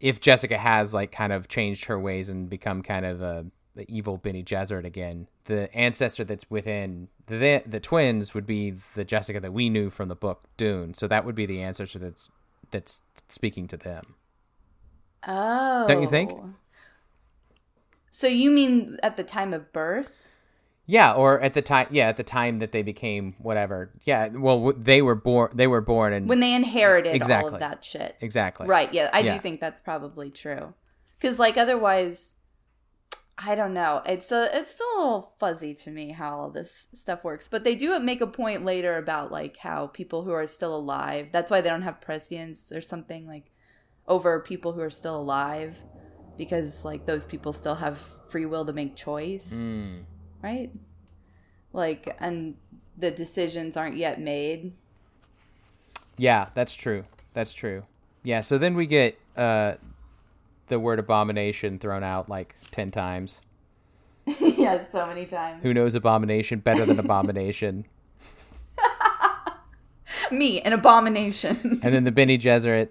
if Jessica has like kind of changed her ways and become kind of a evil Bene Gesserit again. The ancestor that's within the the twins would be the Jessica that we knew from the book Dune. So that would be the ancestor that's that's speaking to them. Oh. Don't you think? So you mean at the time of birth? Yeah, or at the time, yeah, at the time that they became whatever. Yeah, well, they were born. They were born and When they inherited all Exactly. of that shit. exactly Right, yeah, I Yeah. do think that's probably true. Cuz like otherwise I don't know. It's a, it's still a little fuzzy to me how all this stuff works. But they do make a point later about like how people who are still alive, that's why they don't have prescience or something like over people who are still alive because like those people still have free will to make choice, Mm. right? Like and the decisions aren't yet made. Yeah, that's true. That's true. Yeah, so then we get uh, the word abomination thrown out like ten times. yeah, so many times. Who knows abomination better than abomination? Me, an abomination. and then the Bene Gesserit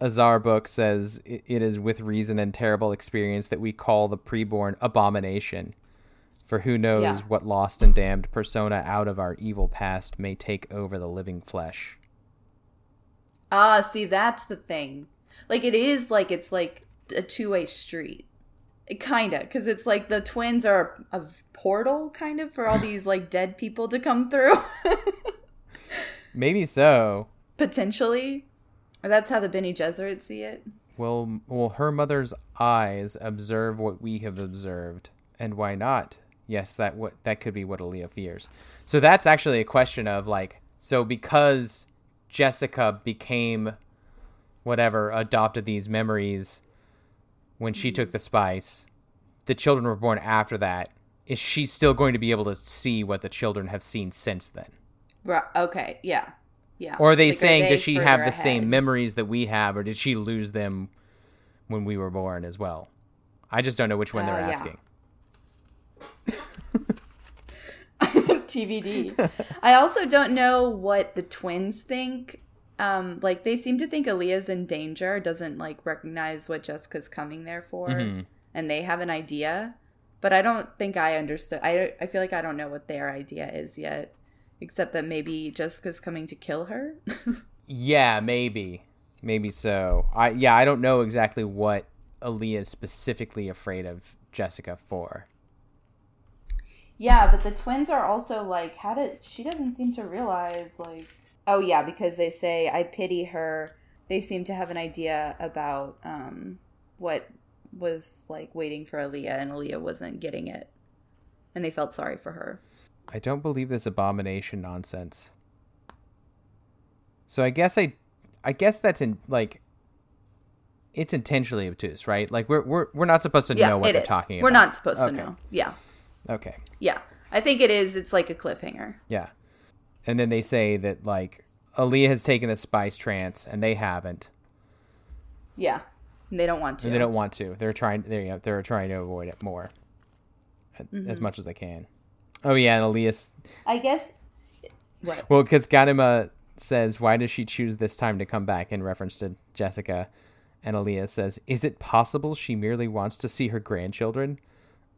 Azhar book says "It- it is with reason and terrible experience that we call the preborn abomination. For who knows Yeah. what lost and damned persona out of our evil past may take over the living flesh. Ah, see, that's the thing. Like, it is like it's like a two way street. Kinda, because it's like the twins are a portal, kind of, for all these like dead people to come through. Maybe so. Potentially. Or that's how the Bene Gesserit see it. Will will her mother's eyes observe what we have observed, and why not? Yes, that what that could be what Alia fears. So that's actually a question of like, so because Jessica became whatever adopted these memories when she took the spice, the children were born after that. Is she still going to be able to see what the children have seen since then? Right. Okay. Yeah. Yeah. Or are they Like, saying they does she have the same memories that we have, or did she lose them when we were born as well? I just don't know which one Uh, they're yeah. asking. TBD. I also don't know what the twins think. Um, like they seem to think Alia's in danger, doesn't like recognize what Jessica's coming there for, Mm-hmm. and they have an idea, but I don't think I understood. I I feel like I don't know what their idea is yet, except that maybe Jessica's coming to kill her. Yeah, maybe, maybe so. I yeah, I don't know exactly what Alia is specifically afraid of Jessica for. Yeah, but the twins are also like, how did she doesn't seem to realize like oh yeah, because they say I pity her. They seem to have an idea about um what was like waiting for Alia and Alia wasn't getting it. And they felt sorry for her. I don't believe this abomination nonsense. So I guess I, I guess that's in like. It's intentionally obtuse, right? Like we're we're we're not supposed to Yeah, know what they're is. talking We're about. not supposed Okay. to know. Yeah. Okay. Yeah. I think it is. It's like a cliffhanger. Yeah. And then they say that like Alia has taken the spice trance and they haven't. Yeah. And they don't want to. And they don't want to. They're trying they're you know, they're trying to avoid it more. As Mm-hmm. much as they can. Oh yeah, and Alia I guess what? well cuz Ghanima says why does she choose this time to come back in reference to Jessica and Aaliyah says is it possible she merely wants to see her grandchildren?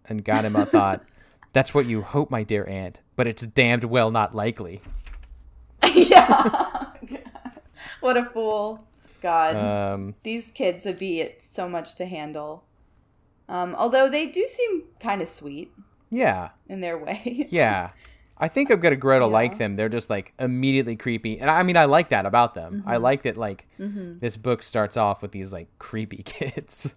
And Ghanima thought that's what you hope my dear aunt, but it's damned well not likely. yeah. what a fool. God. Um these kids would be so much to handle. Um, although they do seem kind of sweet yeah. in their way. Yeah. I think I'm gonna grow to Yeah. like them. They're just like immediately creepy. And I mean I like that about them. Mm-hmm. I like that like this book starts off with these like creepy kids.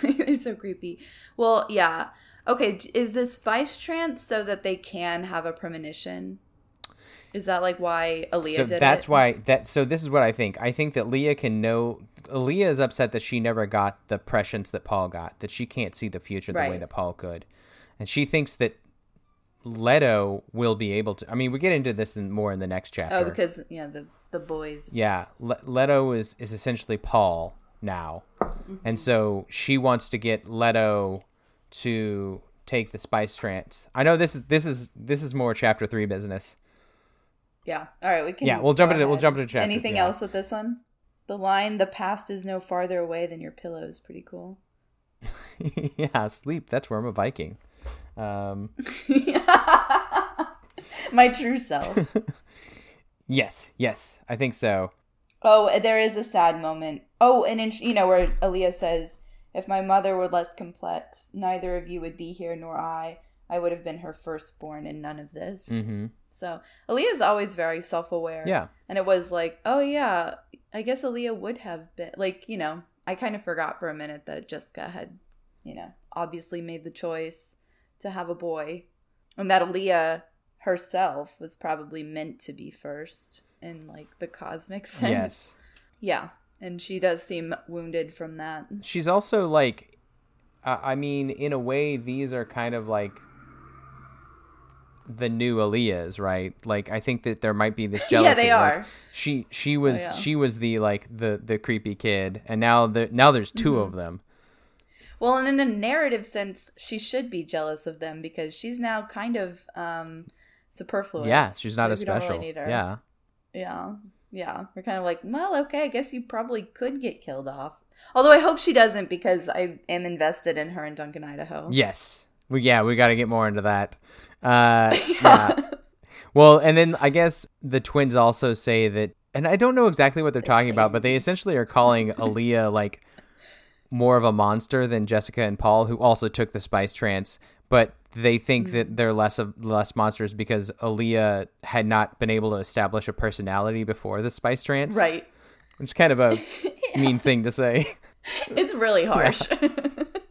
They're so creepy. Well, yeah. Okay, is the spice trance so that they can have a premonition? Is that like why Alia so did that's it? why that so this is what I think. I think that Leah can know Leah is upset that she never got the prescience that Paul got, that she can't see the future the way that Paul could. And she thinks that Leto will be able to I mean we get into this in, more in the next oh, chapter. Oh, because yeah, the the boys. Yeah, Le- Leto is is essentially Paul now, mm-hmm. and so she wants to get Leto to take the spice trance. I know this is this is this is more chapter three business. Yeah. All right, we can. Yeah, we'll jump into- we'll jump into chapter- Anything yeah. else with this one? The line "The past is no farther away than your pillow" is pretty cool. yeah, sleep. That's where I'm a Viking. Um, My true self. yes, yes, I think so. Oh, there is a sad moment. Oh, and in, you know where Alia says, "If my mother were less complex, neither of you would be here, nor I. I would have been her firstborn in none of this." hmm So Alia's always very self-aware. Yeah. and it was like, oh yeah, I guess Alia would have been like, you know, I kind of forgot for a minute that Jessica had, you know, obviously made the choice to have a boy, and that Alia herself was probably meant to be first in like the cosmic sense. Yes. Yeah, and she does seem wounded from that. She's also like, uh, I mean, in a way, these are kind of like the new Alias, right? Like, I think that there might be this jealousy. Yeah, they like, are. she she was yeah. she was the like the the creepy kid, and now the now there's 2 Mm-hmm. of them. Well, and in a narrative sense, she should be jealous of them because she's now kind of um superfluous. Yeah, she's not we don't special. really need her. Yeah. Yeah. Yeah. We're kind of like, well, okay, I guess you probably could get killed off. Although I hope she doesn't because I am invested in her in Duncan, Idaho. Yes. We yeah, we got to get more into that. Uh yeah. Well, and then I guess the twins also say that and I don't know exactly what they're talking about, but they essentially are calling Alia like more of a monster than Jessica and Paul who also took the spice trance, but they think Mm. that they're less of less monsters because Alia had not been able to establish a personality before the spice trance. Right. Which is kind of a mean thing to say. It's really harsh.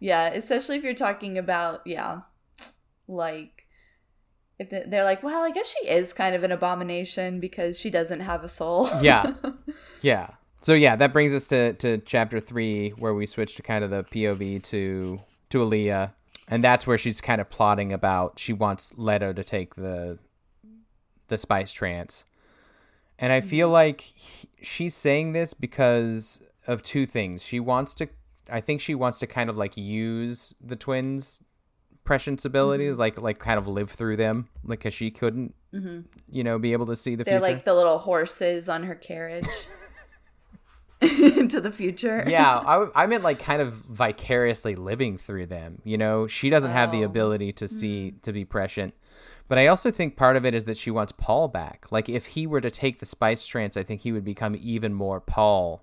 yeah, especially if you're talking about, yeah, like if they- they're like, well, I guess she is kind of an abomination because she doesn't have a soul. Yeah. Yeah. So yeah, that brings us to, to chapter three, where we switch to kind of the POV to to Alia, and that's where she's kind of plotting about she wants Leto to take the the spice trance, and I feel mm-hmm. like he- she's saying this because of two things. She wants to, I think she wants to kind of like use the twins' prescience abilities, mm-hmm. like like kind of live through them, like because she couldn't, mm-hmm. you know, be able to see the They're future. like the little horses on her carriage into the future. yeah, I, I meant like kind of vicariously living through them. You know, she doesn't have the Oh. ability to mm-hmm. see to be prescient. But I also think part of it is that she wants Paul back. Like if he were to take the spice trance, I think he would become even more Paul,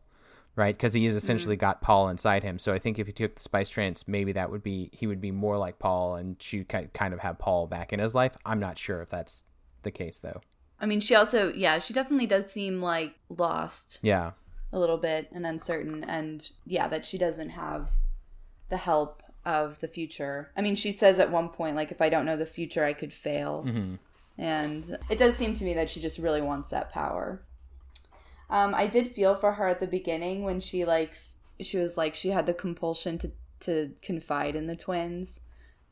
right? Because he has essentially mm-hmm. got Paul inside him. So I think if he took the spice trance, maybe that would be he would be more like Paul, and she ki- kind of have Paul back in his life. I'm not sure if that's the case though. I mean, she also, yeah, she definitely does seem like lost Yeah, a little bit and uncertain. And yeah, that she doesn't have the help of the future. I mean, she says at one point, like, if I don't know the future, I could fail. And it does seem to me that she just really wants that power. Um, I did feel for her at the beginning when she, like, she was like, she had the compulsion to, to confide in the twins.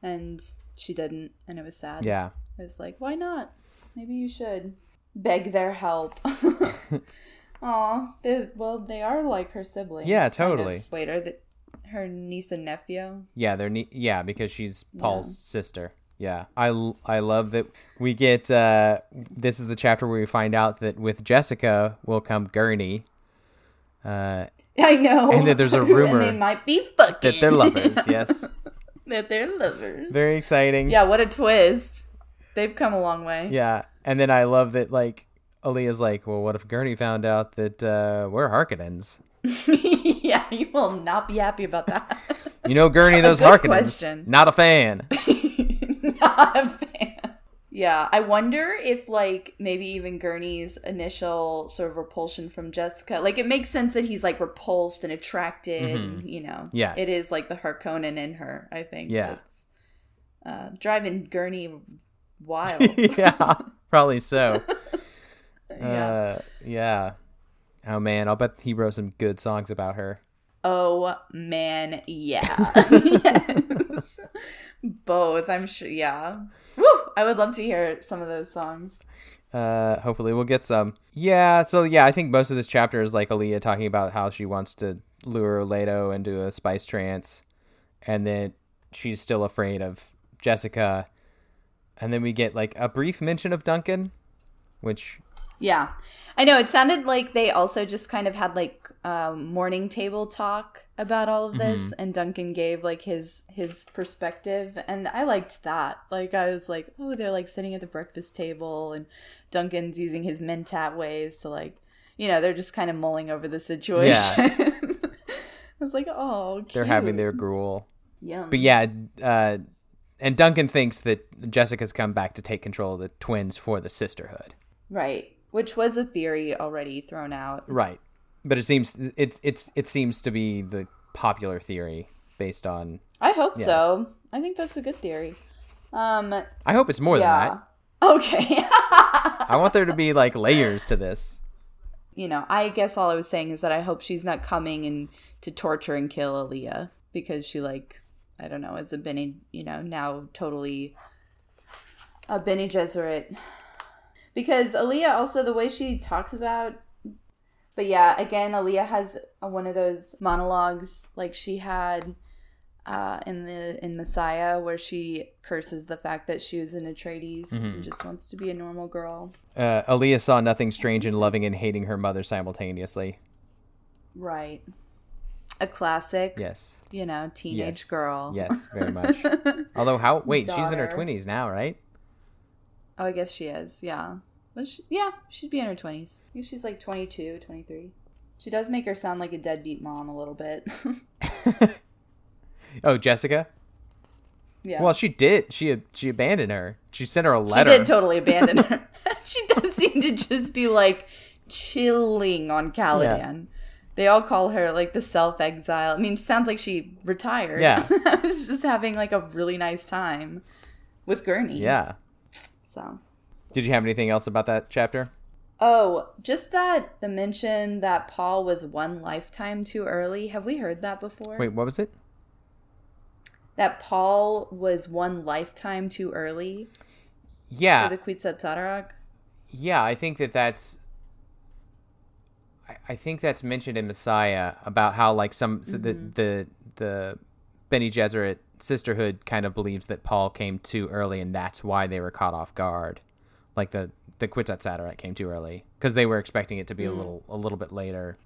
And she didn't. And it was sad. yeah. it was like, why not? Maybe you should beg their help. Aw, they, well, they are like her siblings. Yeah, kind of. totally. Wait, are the, her niece and nephew? Yeah, they're ne- yeah because she's Paul's sister. Yeah, I, I love that we get uh this is the chapter where we find out that with Jessica will come Gurney. Uh, I know. And that there's a rumor and they might be fucking. that they're lovers. yes, that they're lovers. very exciting. Yeah, what a twist. They've come a long way. yeah, and then I love that like Alia's like, well, what if Gurney found out that uh, we're Harkonnens? yeah, you will not be happy about that. You know, Gurney, those Harkonnens. question. Not a fan. not a fan. Yeah, I wonder if like maybe even Gurney's initial sort of repulsion from Jessica, like it makes sense that he's like repulsed and attracted. You know, Mm-hmm. Yes. it is like the Harkonnen in her. I think. Yeah. that's, uh, driving Gurney wild. yeah, probably so. Yeah. Uh, yeah. Oh man, I'll bet he wrote some good songs about her. Oh man, yeah. yes. Both, I'm sure. Yeah. Woo! I would love to hear some of those songs. Uh, hopefully we'll get some. Yeah, so yeah, I think most of this chapter is like Alia talking about how she wants to lure Leto into a spice trance, and then she's still afraid of Jessica, and then we get like a brief mention of Duncan, which Yeah. I know it sounded like they also just kind of had like um, morning table talk about all of this Mm-hmm. and Duncan gave like his his perspective and I liked that. Like I was like, "Oh, they're like sitting at the breakfast table and Duncan's using his mentat ways to like, you know, they're just kind of mulling over the situation." I was like, "Oh, cute. They're having their gruel. Yum. But yeah, uh, and Duncan thinks that Jessica's come back to take control of the twins for the sisterhood. Right. Which was a theory already thrown out. Right. But it seems it's it's it seems to be the popular theory based on. I hope Yeah. so. I think that's a good theory. Um I hope it's more than that. Okay. I want there to be like layers to this. you know, I guess all I was saying is that I hope she's not coming and to torture and kill Alia because she like I don't know, is a Bene you know, now totally a Bene Gesserit. Because Alia also the way she talks about but yeah, again, Alia has one of those monologues like she had uh, in the in Messiah, where she curses the fact that she was an Atreides and just wants to be a normal girl. Uh, Alia saw nothing strange in loving and hating her mother simultaneously. Right. A classic, Yes. you know, teenage Yes. girl. Yes, very much. Although how? Wait, she's in her twenties now, right? Oh, I guess she is. Yeah. Was she, yeah, she'd be in her 20s. I think she's like 22, 23. She does make her sound like a deadbeat mom a little bit. Oh, Jessica. yeah. Well, she did. She she abandoned her. She sent her a letter. she did totally abandon her. she does seem to just be like chilling on Caladan. They all call her like the self exile. I mean, sounds like she retired. Yeah. I was just having like a really nice time with Gurney. yeah. So. Did you have anything else about that chapter? Oh, just that the mention that Paul was one lifetime too early. Have we heard that before? Wait, what was it? That Paul was one lifetime too early Yeah, for the Kwisatz Haderach? yeah. I think that that's. I, think that's mentioned in Messiah about how like some the mm-hmm. the the Bene Gesserit sisterhood kind of believes that Paul came too early and that's why they were caught off guard, like the the Kwisatz Haderach came too early because they were expecting it to be a mm. little a little bit later,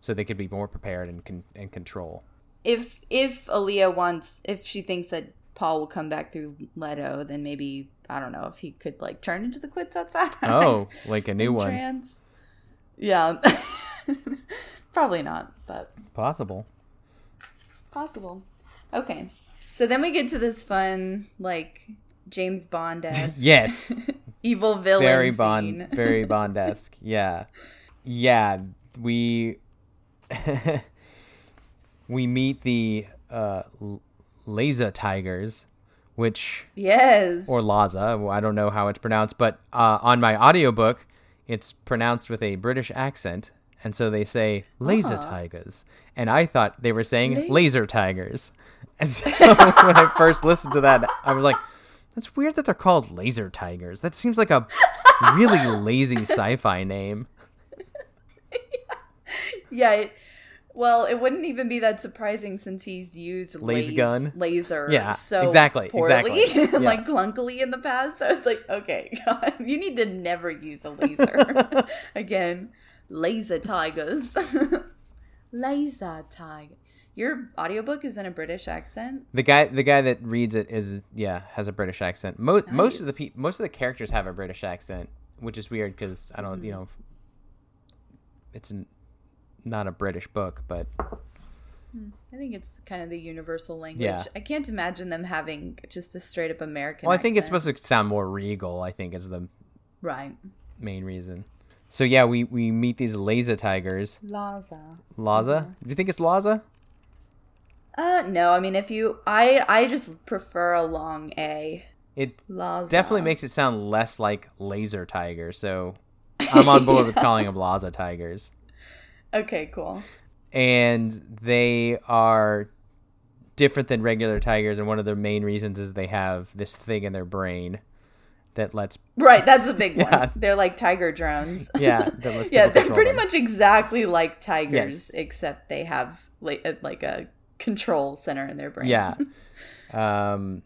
so they could be more prepared and con- and control. If if Alia wants, if she thinks that Paul will come back through Leto, then maybe I don't know if he could like turn into the Kwisatz Haderach. Oh, like a new one, trans. Yeah, probably not, but possible. possible. Okay, so then we get to this fun like James Bond esque Yes. evil villain very. Bond, very Bond-esque. Yeah, yeah. We we meet the uh, Laza Tigers, which Yes. or Laza. I don't know how it's pronounced, but uh, on my audiobook, it's pronounced with a British accent, and so they say Laser Tigers, and I thought they were saying Laser Tigers. And so when I first listened to that, I was like, "That's weird that they're called Laser Tigers. That seems like a really lazy sci-fi name." yeah. It, well, it wouldn't even be that surprising since he's used Laser laser gun? laser, Yeah, so exactly, poorly, exactly. Yeah. like clunkily in the past. So it's like, okay, God, you need to never use a laser again. Laser tigers, laser tiger. Your audiobook is in a British accent. The guy, the guy that reads it is yeah has a British accent. Mo- Most of the Nice. pe- most of the characters have a British accent, which is weird because I don't Hmm. you know it's n- not a British book, but I think it's kind of the universal language. Yeah. I can't imagine them having just a straight up American. well, I think it's supposed to sound more regal. I think is the right. main reason. So yeah, we we meet these Laza tigers. Laza. Laza? Do you think it's Laza? Uh, no. I mean, if you, I, I just prefer a long A. It Laza. definitely makes it sound less like laser tiger. So I'm on board with calling them Laza tigers. Okay, cool. and they are different than regular tigers and one of their main reasons is they have this thing in their brain that lets Right, that's a big Yeah. one. They're like tiger drones. yeah yeah, they're pretty them. much exactly like tigers, Yes. except they have like a control center in their brain. yeah um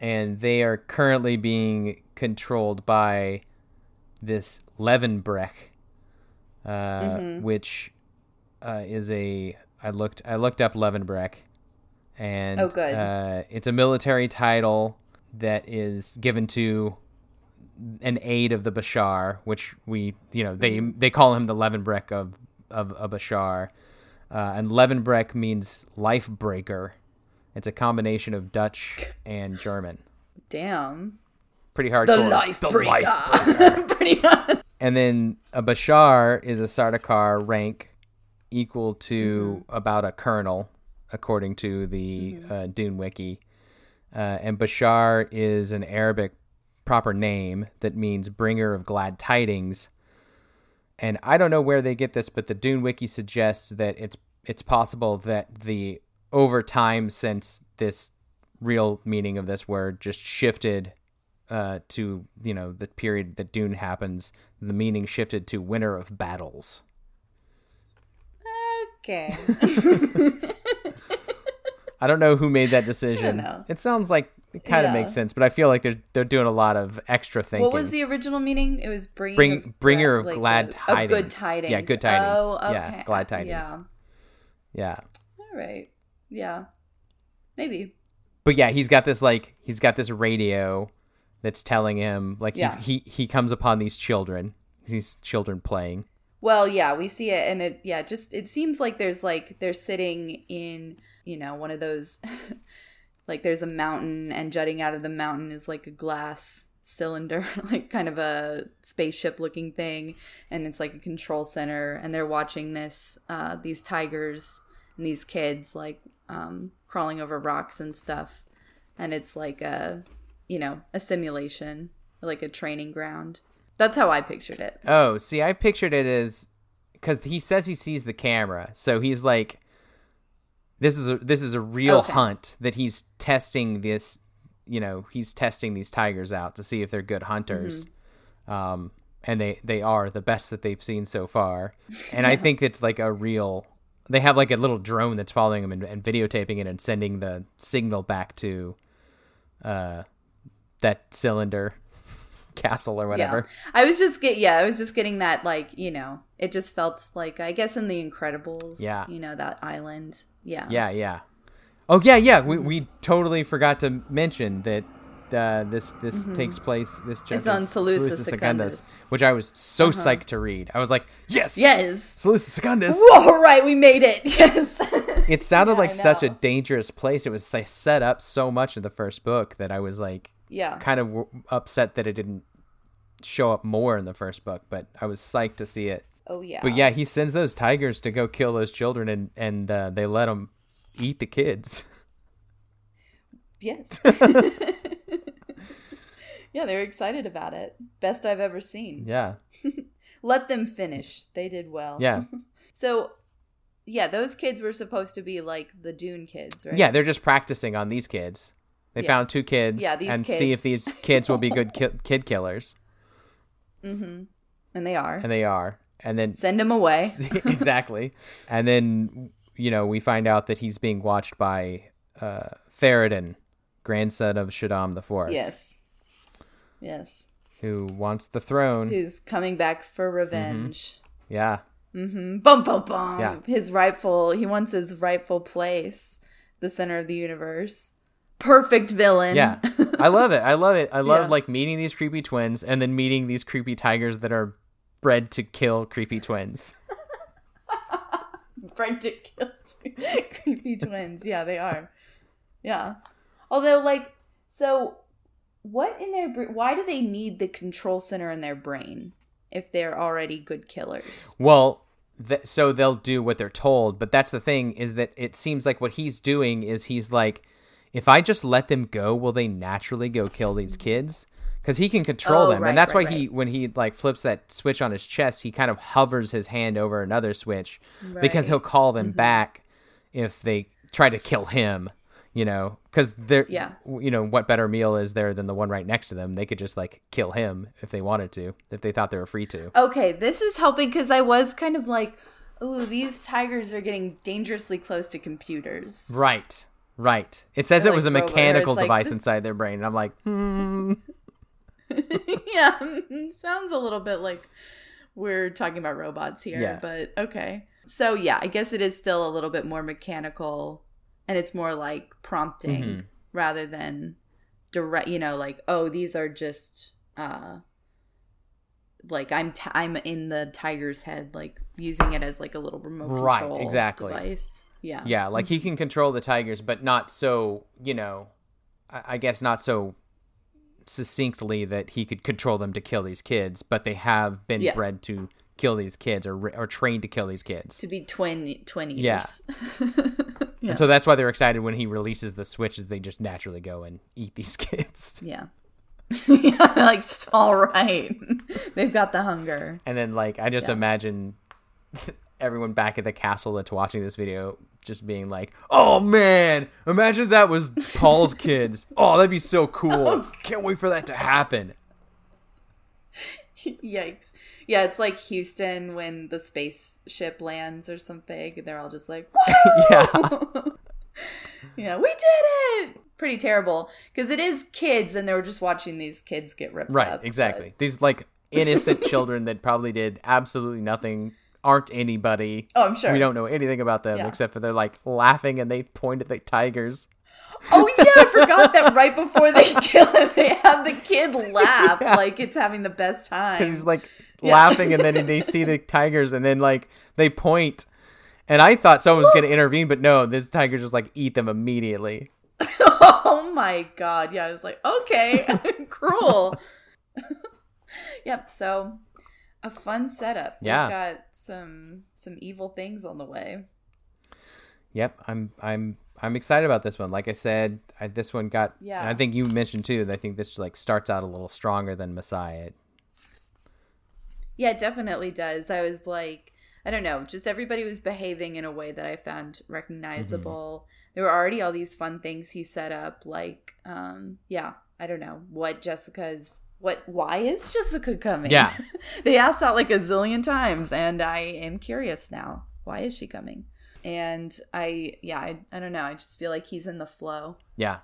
and they are currently being controlled by this Levenbrech, uh, Mm-hmm. which uh, is a I looked I looked up Levenbrech, and Oh, good. Uh, it's a military title that is given to an aide of the Bashar, which we you know they Mm-hmm. they call him the Levenbrech of of, of Bashar, uh, and Levenbrech means life breaker. It's a combination of Dutch and German. Damn. Pretty hardcore. The life The breaker. life Pretty much. and then a Bashar is a Sardaukar rank equal to Mm-hmm. about a colonel, according to the uh, Dune Wiki. Uh, and Bashar is an Arabic proper name that means bringer of glad tidings. And I don't know where they get this, but the Dune Wiki suggests that it's it's possible that the over time since this real meaning of this word just shifted uh, to you know the period that Dune happens, the meaning shifted to winner of battles. Okay. I don't know who made that decision. know. It sounds like it kind of makes sense, but I feel like they're they're doing a lot of extra thinking. what was the original meaning? It was bringing Bring- of bringer of glad the- tidings. Of good tidings. Yeah, good tidings. Oh, okay. Yeah, glad tidings. Yeah. yeah, All right. Yeah. Maybe. but yeah, he's got this like he's got this radio that's telling him like Yeah. he, he he comes upon these children, these children playing. Well, yeah, we see it, and it, yeah, just it seems like there's like they're sitting in, you know, one of those, like there's a mountain, and jutting out of the mountain is like a glass cylinder, like kind of a spaceship looking thing, and it's like a control center, and they're watching this, uh, these tigers and these kids like um, crawling over rocks and stuff, and it's like a, you know, a simulation, like a training ground. That's how I pictured it. Oh, see, I pictured it as because he says he sees the camera, so he's like, "This is a this is a real Okay. hunt that he's testing this. You know, he's testing these tigers out to see if they're good hunters, um, and they they are the best that they've seen so far. And I think it's like a real. They have like a little drone that's following them and, and videotaping it and sending the signal back to, uh, that cylinder castle or whatever. Yeah. I was just get yeah, I was just getting that like, you know, it just felt like I guess in the Incredibles, Yeah. you know, that island. Yeah. Yeah, yeah. Oh yeah, yeah. We we totally forgot to mention that uh, this this takes place. This chapter Mm-hmm. on Salusa Salusa Secundus. which I was so psyched to read. I was like, yes, Yes. Salusa Secundus. All right, we made it. Yes. It sounded Yeah, like such a dangerous place. It was like set up so much in the first book that I was like yeah. kind of w- upset that it didn't show up more in the first book. But I was psyched to see it. Oh yeah. But yeah, he sends those tigers to go kill those children, and and uh, they let them eat the kids. Yes. yeah, they were excited about it. Best I've ever seen. Yeah, Let them finish. They did well. yeah. So yeah, those kids were supposed to be like the Dune kids, right? Yeah, they're just practicing on these kids. They Yeah. found two kids Yeah, and see if these kids will be good ki- kid killers, And they are. and they are. And then Send them away. exactly, and then you know we find out that he's being watched by uh, grandson of Shaddam the Fourth, Yes. Yes. who wants the throne. Who's coming back for revenge. Yeah, Bum bum bum. Mm-hmm. Yeah. His rightful he wants his rightful place. The center of the universe. Perfect villain. yeah. I love it. I love it. I love Yeah. like meeting these creepy twins and then meeting these creepy tigers that are bred to kill creepy twins. Bred to kill two creepy twins. Yeah, they are. Yeah. Although, like, so what in their br- why do they need the control center in their brain if they're already good killers? Well, th- so they'll do what they're told, but that's the thing is that it seems like what he's doing is he's like, if I just let them go, will they naturally go kill these kids? Because he can control Oh, them, right, and that's right, why he, when he like flips that switch on his chest, he kind of hovers his hand over another switch because Right. Mm-hmm. he'll call them back if they try to kill him. You know, because they're, Yeah. you know, what better meal is there than the one right next to them? They could just like kill him if they wanted to, if they thought they were free to. Okay, this is helping because I was kind of like, ooh, these tigers are getting dangerously close to computers. Right. Right. It says They're it was a mechanical like device this- inside their brain. And I'm like, hmm. yeah, sounds a little bit like we're talking about robots here, Yeah. but okay. So yeah, I guess it is still a little bit more mechanical and it's more like prompting Mhm. rather than direct, you know, like oh, these are just uh like I'm t- I'm in the tiger's head like using it as like a little remote Right, control exactly. device. Yeah. Yeah, like he can control the tigers, but not so, you know, I, I guess not so succinctly that he could control them to kill these kids, but they have been Yeah. bred to kill these kids or or trained to kill these kids. To be twin twin eaters. Yeah. Yeah. And so that's why they're excited when he releases the switch that they just naturally go and eat these kids. Yeah. yeah, like all right. They've got the hunger. And then like I just Yeah. imagine everyone back at the castle that's watching this video just being like, "Oh man, imagine if that was Paul's kids. Oh, that'd be so cool. Oh. Can't wait for that to happen." Yikes. Yeah, it's like Houston when the spaceship lands or something. And they're all just like, Yeah. yeah, we did it. Pretty terrible because it is kids, and they were just watching these kids get ripped Right, up. exactly. These like innocent children that probably did absolutely nothing, aren't anybody. oh, I'm sure. We don't know anything about them Yeah. except for they're like laughing and they point at the tigers. Oh yeah, I forgot that right before they kill it, they have the kid laugh Yeah. like it's having the best time. because he's like Yeah. laughing and then they see the tigers and then like they point and i thought someone was going to intervene but no this tiger just like eat them immediately oh my god. Yeah, I was like, okay, cruel. yep, so a fun setup. Yeah. We've got some some evil things on the way. yep i'm i'm i'm excited about this one like i said I, this one got Yeah. i think you mentioned too that i think this like starts out a little stronger than messiah Yeah, it definitely does. I was like, I don't know, just everybody was behaving in a way that I found recognizable. There were already all these fun things he set up, like, um, yeah, I don't know what Jessica's. What? Why is Jessica coming? Yeah. they asked that like a zillion times, and I am curious now. Why is she coming? And I, yeah, I, I don't know. I just feel like he's in the flow. yeah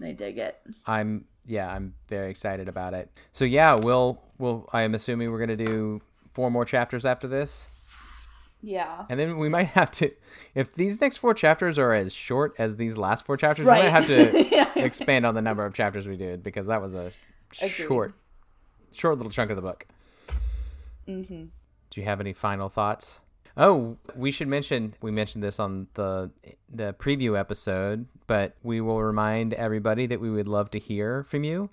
And I dig it. i'm yeah i'm very excited about it so yeah we'll we'll i'm assuming we're going to do four more chapters after this Yeah. And then we might have to, if these next four chapters are as short as these last four chapters, Right. we might have to Yeah. expand on the number of chapters we did because that was a Agreed. short, short little chunk of the book. Mm-hmm. Do you have any final thoughts? Oh, we should mention we mentioned this on the the preview episode, but we will remind everybody that we would love to hear from you.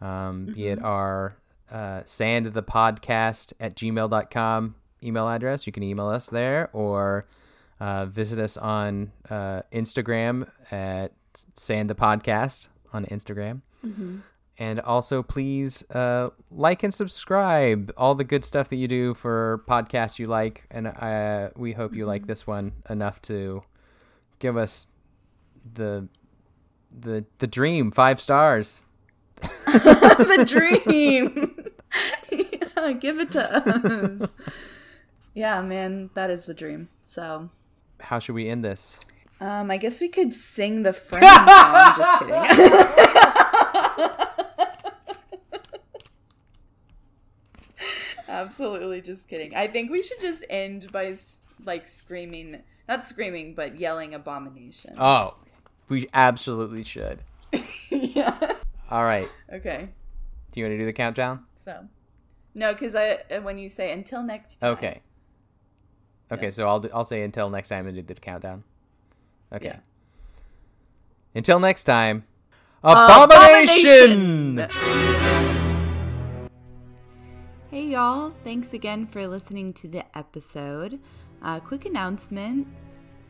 Um, Be it our uh, sand the podcast at gmail.com email address. You can email us there or uh, visit us on uh, Instagram at sand the podcast on Instagram. And also, please uh, like and subscribe. All the good stuff that you do for podcasts you like, and uh, we hope you like this one enough to give us the the the dream five stars. the dream. yeah, give it to us. Yeah, man, that is the dream. So, How should we end this? um, I guess we could sing the friend song. Just kidding. Absolutely, just kidding. I think we should just end by like screaming, not screaming, but yelling abomination. Oh, we absolutely should. yeah. All right. Okay. Do you want to do the countdown? So, no, because I uh, when you say until next time. Okay. Okay, Yeah. so I'll do, I'll say until next time and do the countdown. Okay. Yeah. Until next time. Abomination! Hey y'all, thanks again for listening to the episode. Uh, quick announcement.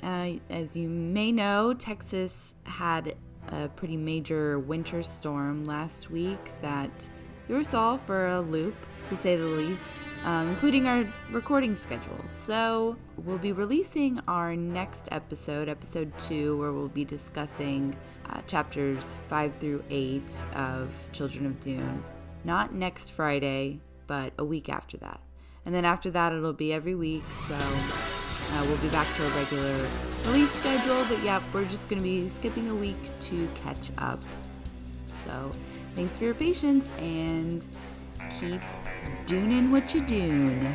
Uh, as you may know, Texas had a pretty major winter storm last week that threw us all for a loop, to say the least, um, including our recording schedule. So, we'll be releasing our next episode, episode two, where we'll be discussing uh, chapters five through eight of Children of Dune. Not next Friday, but a week after that. And then after that, it'll be every week. So uh, we'll be back to a regular release schedule. But yeah, we're just going to be skipping a week to catch up. So thanks for your patience and keep doing what you doing.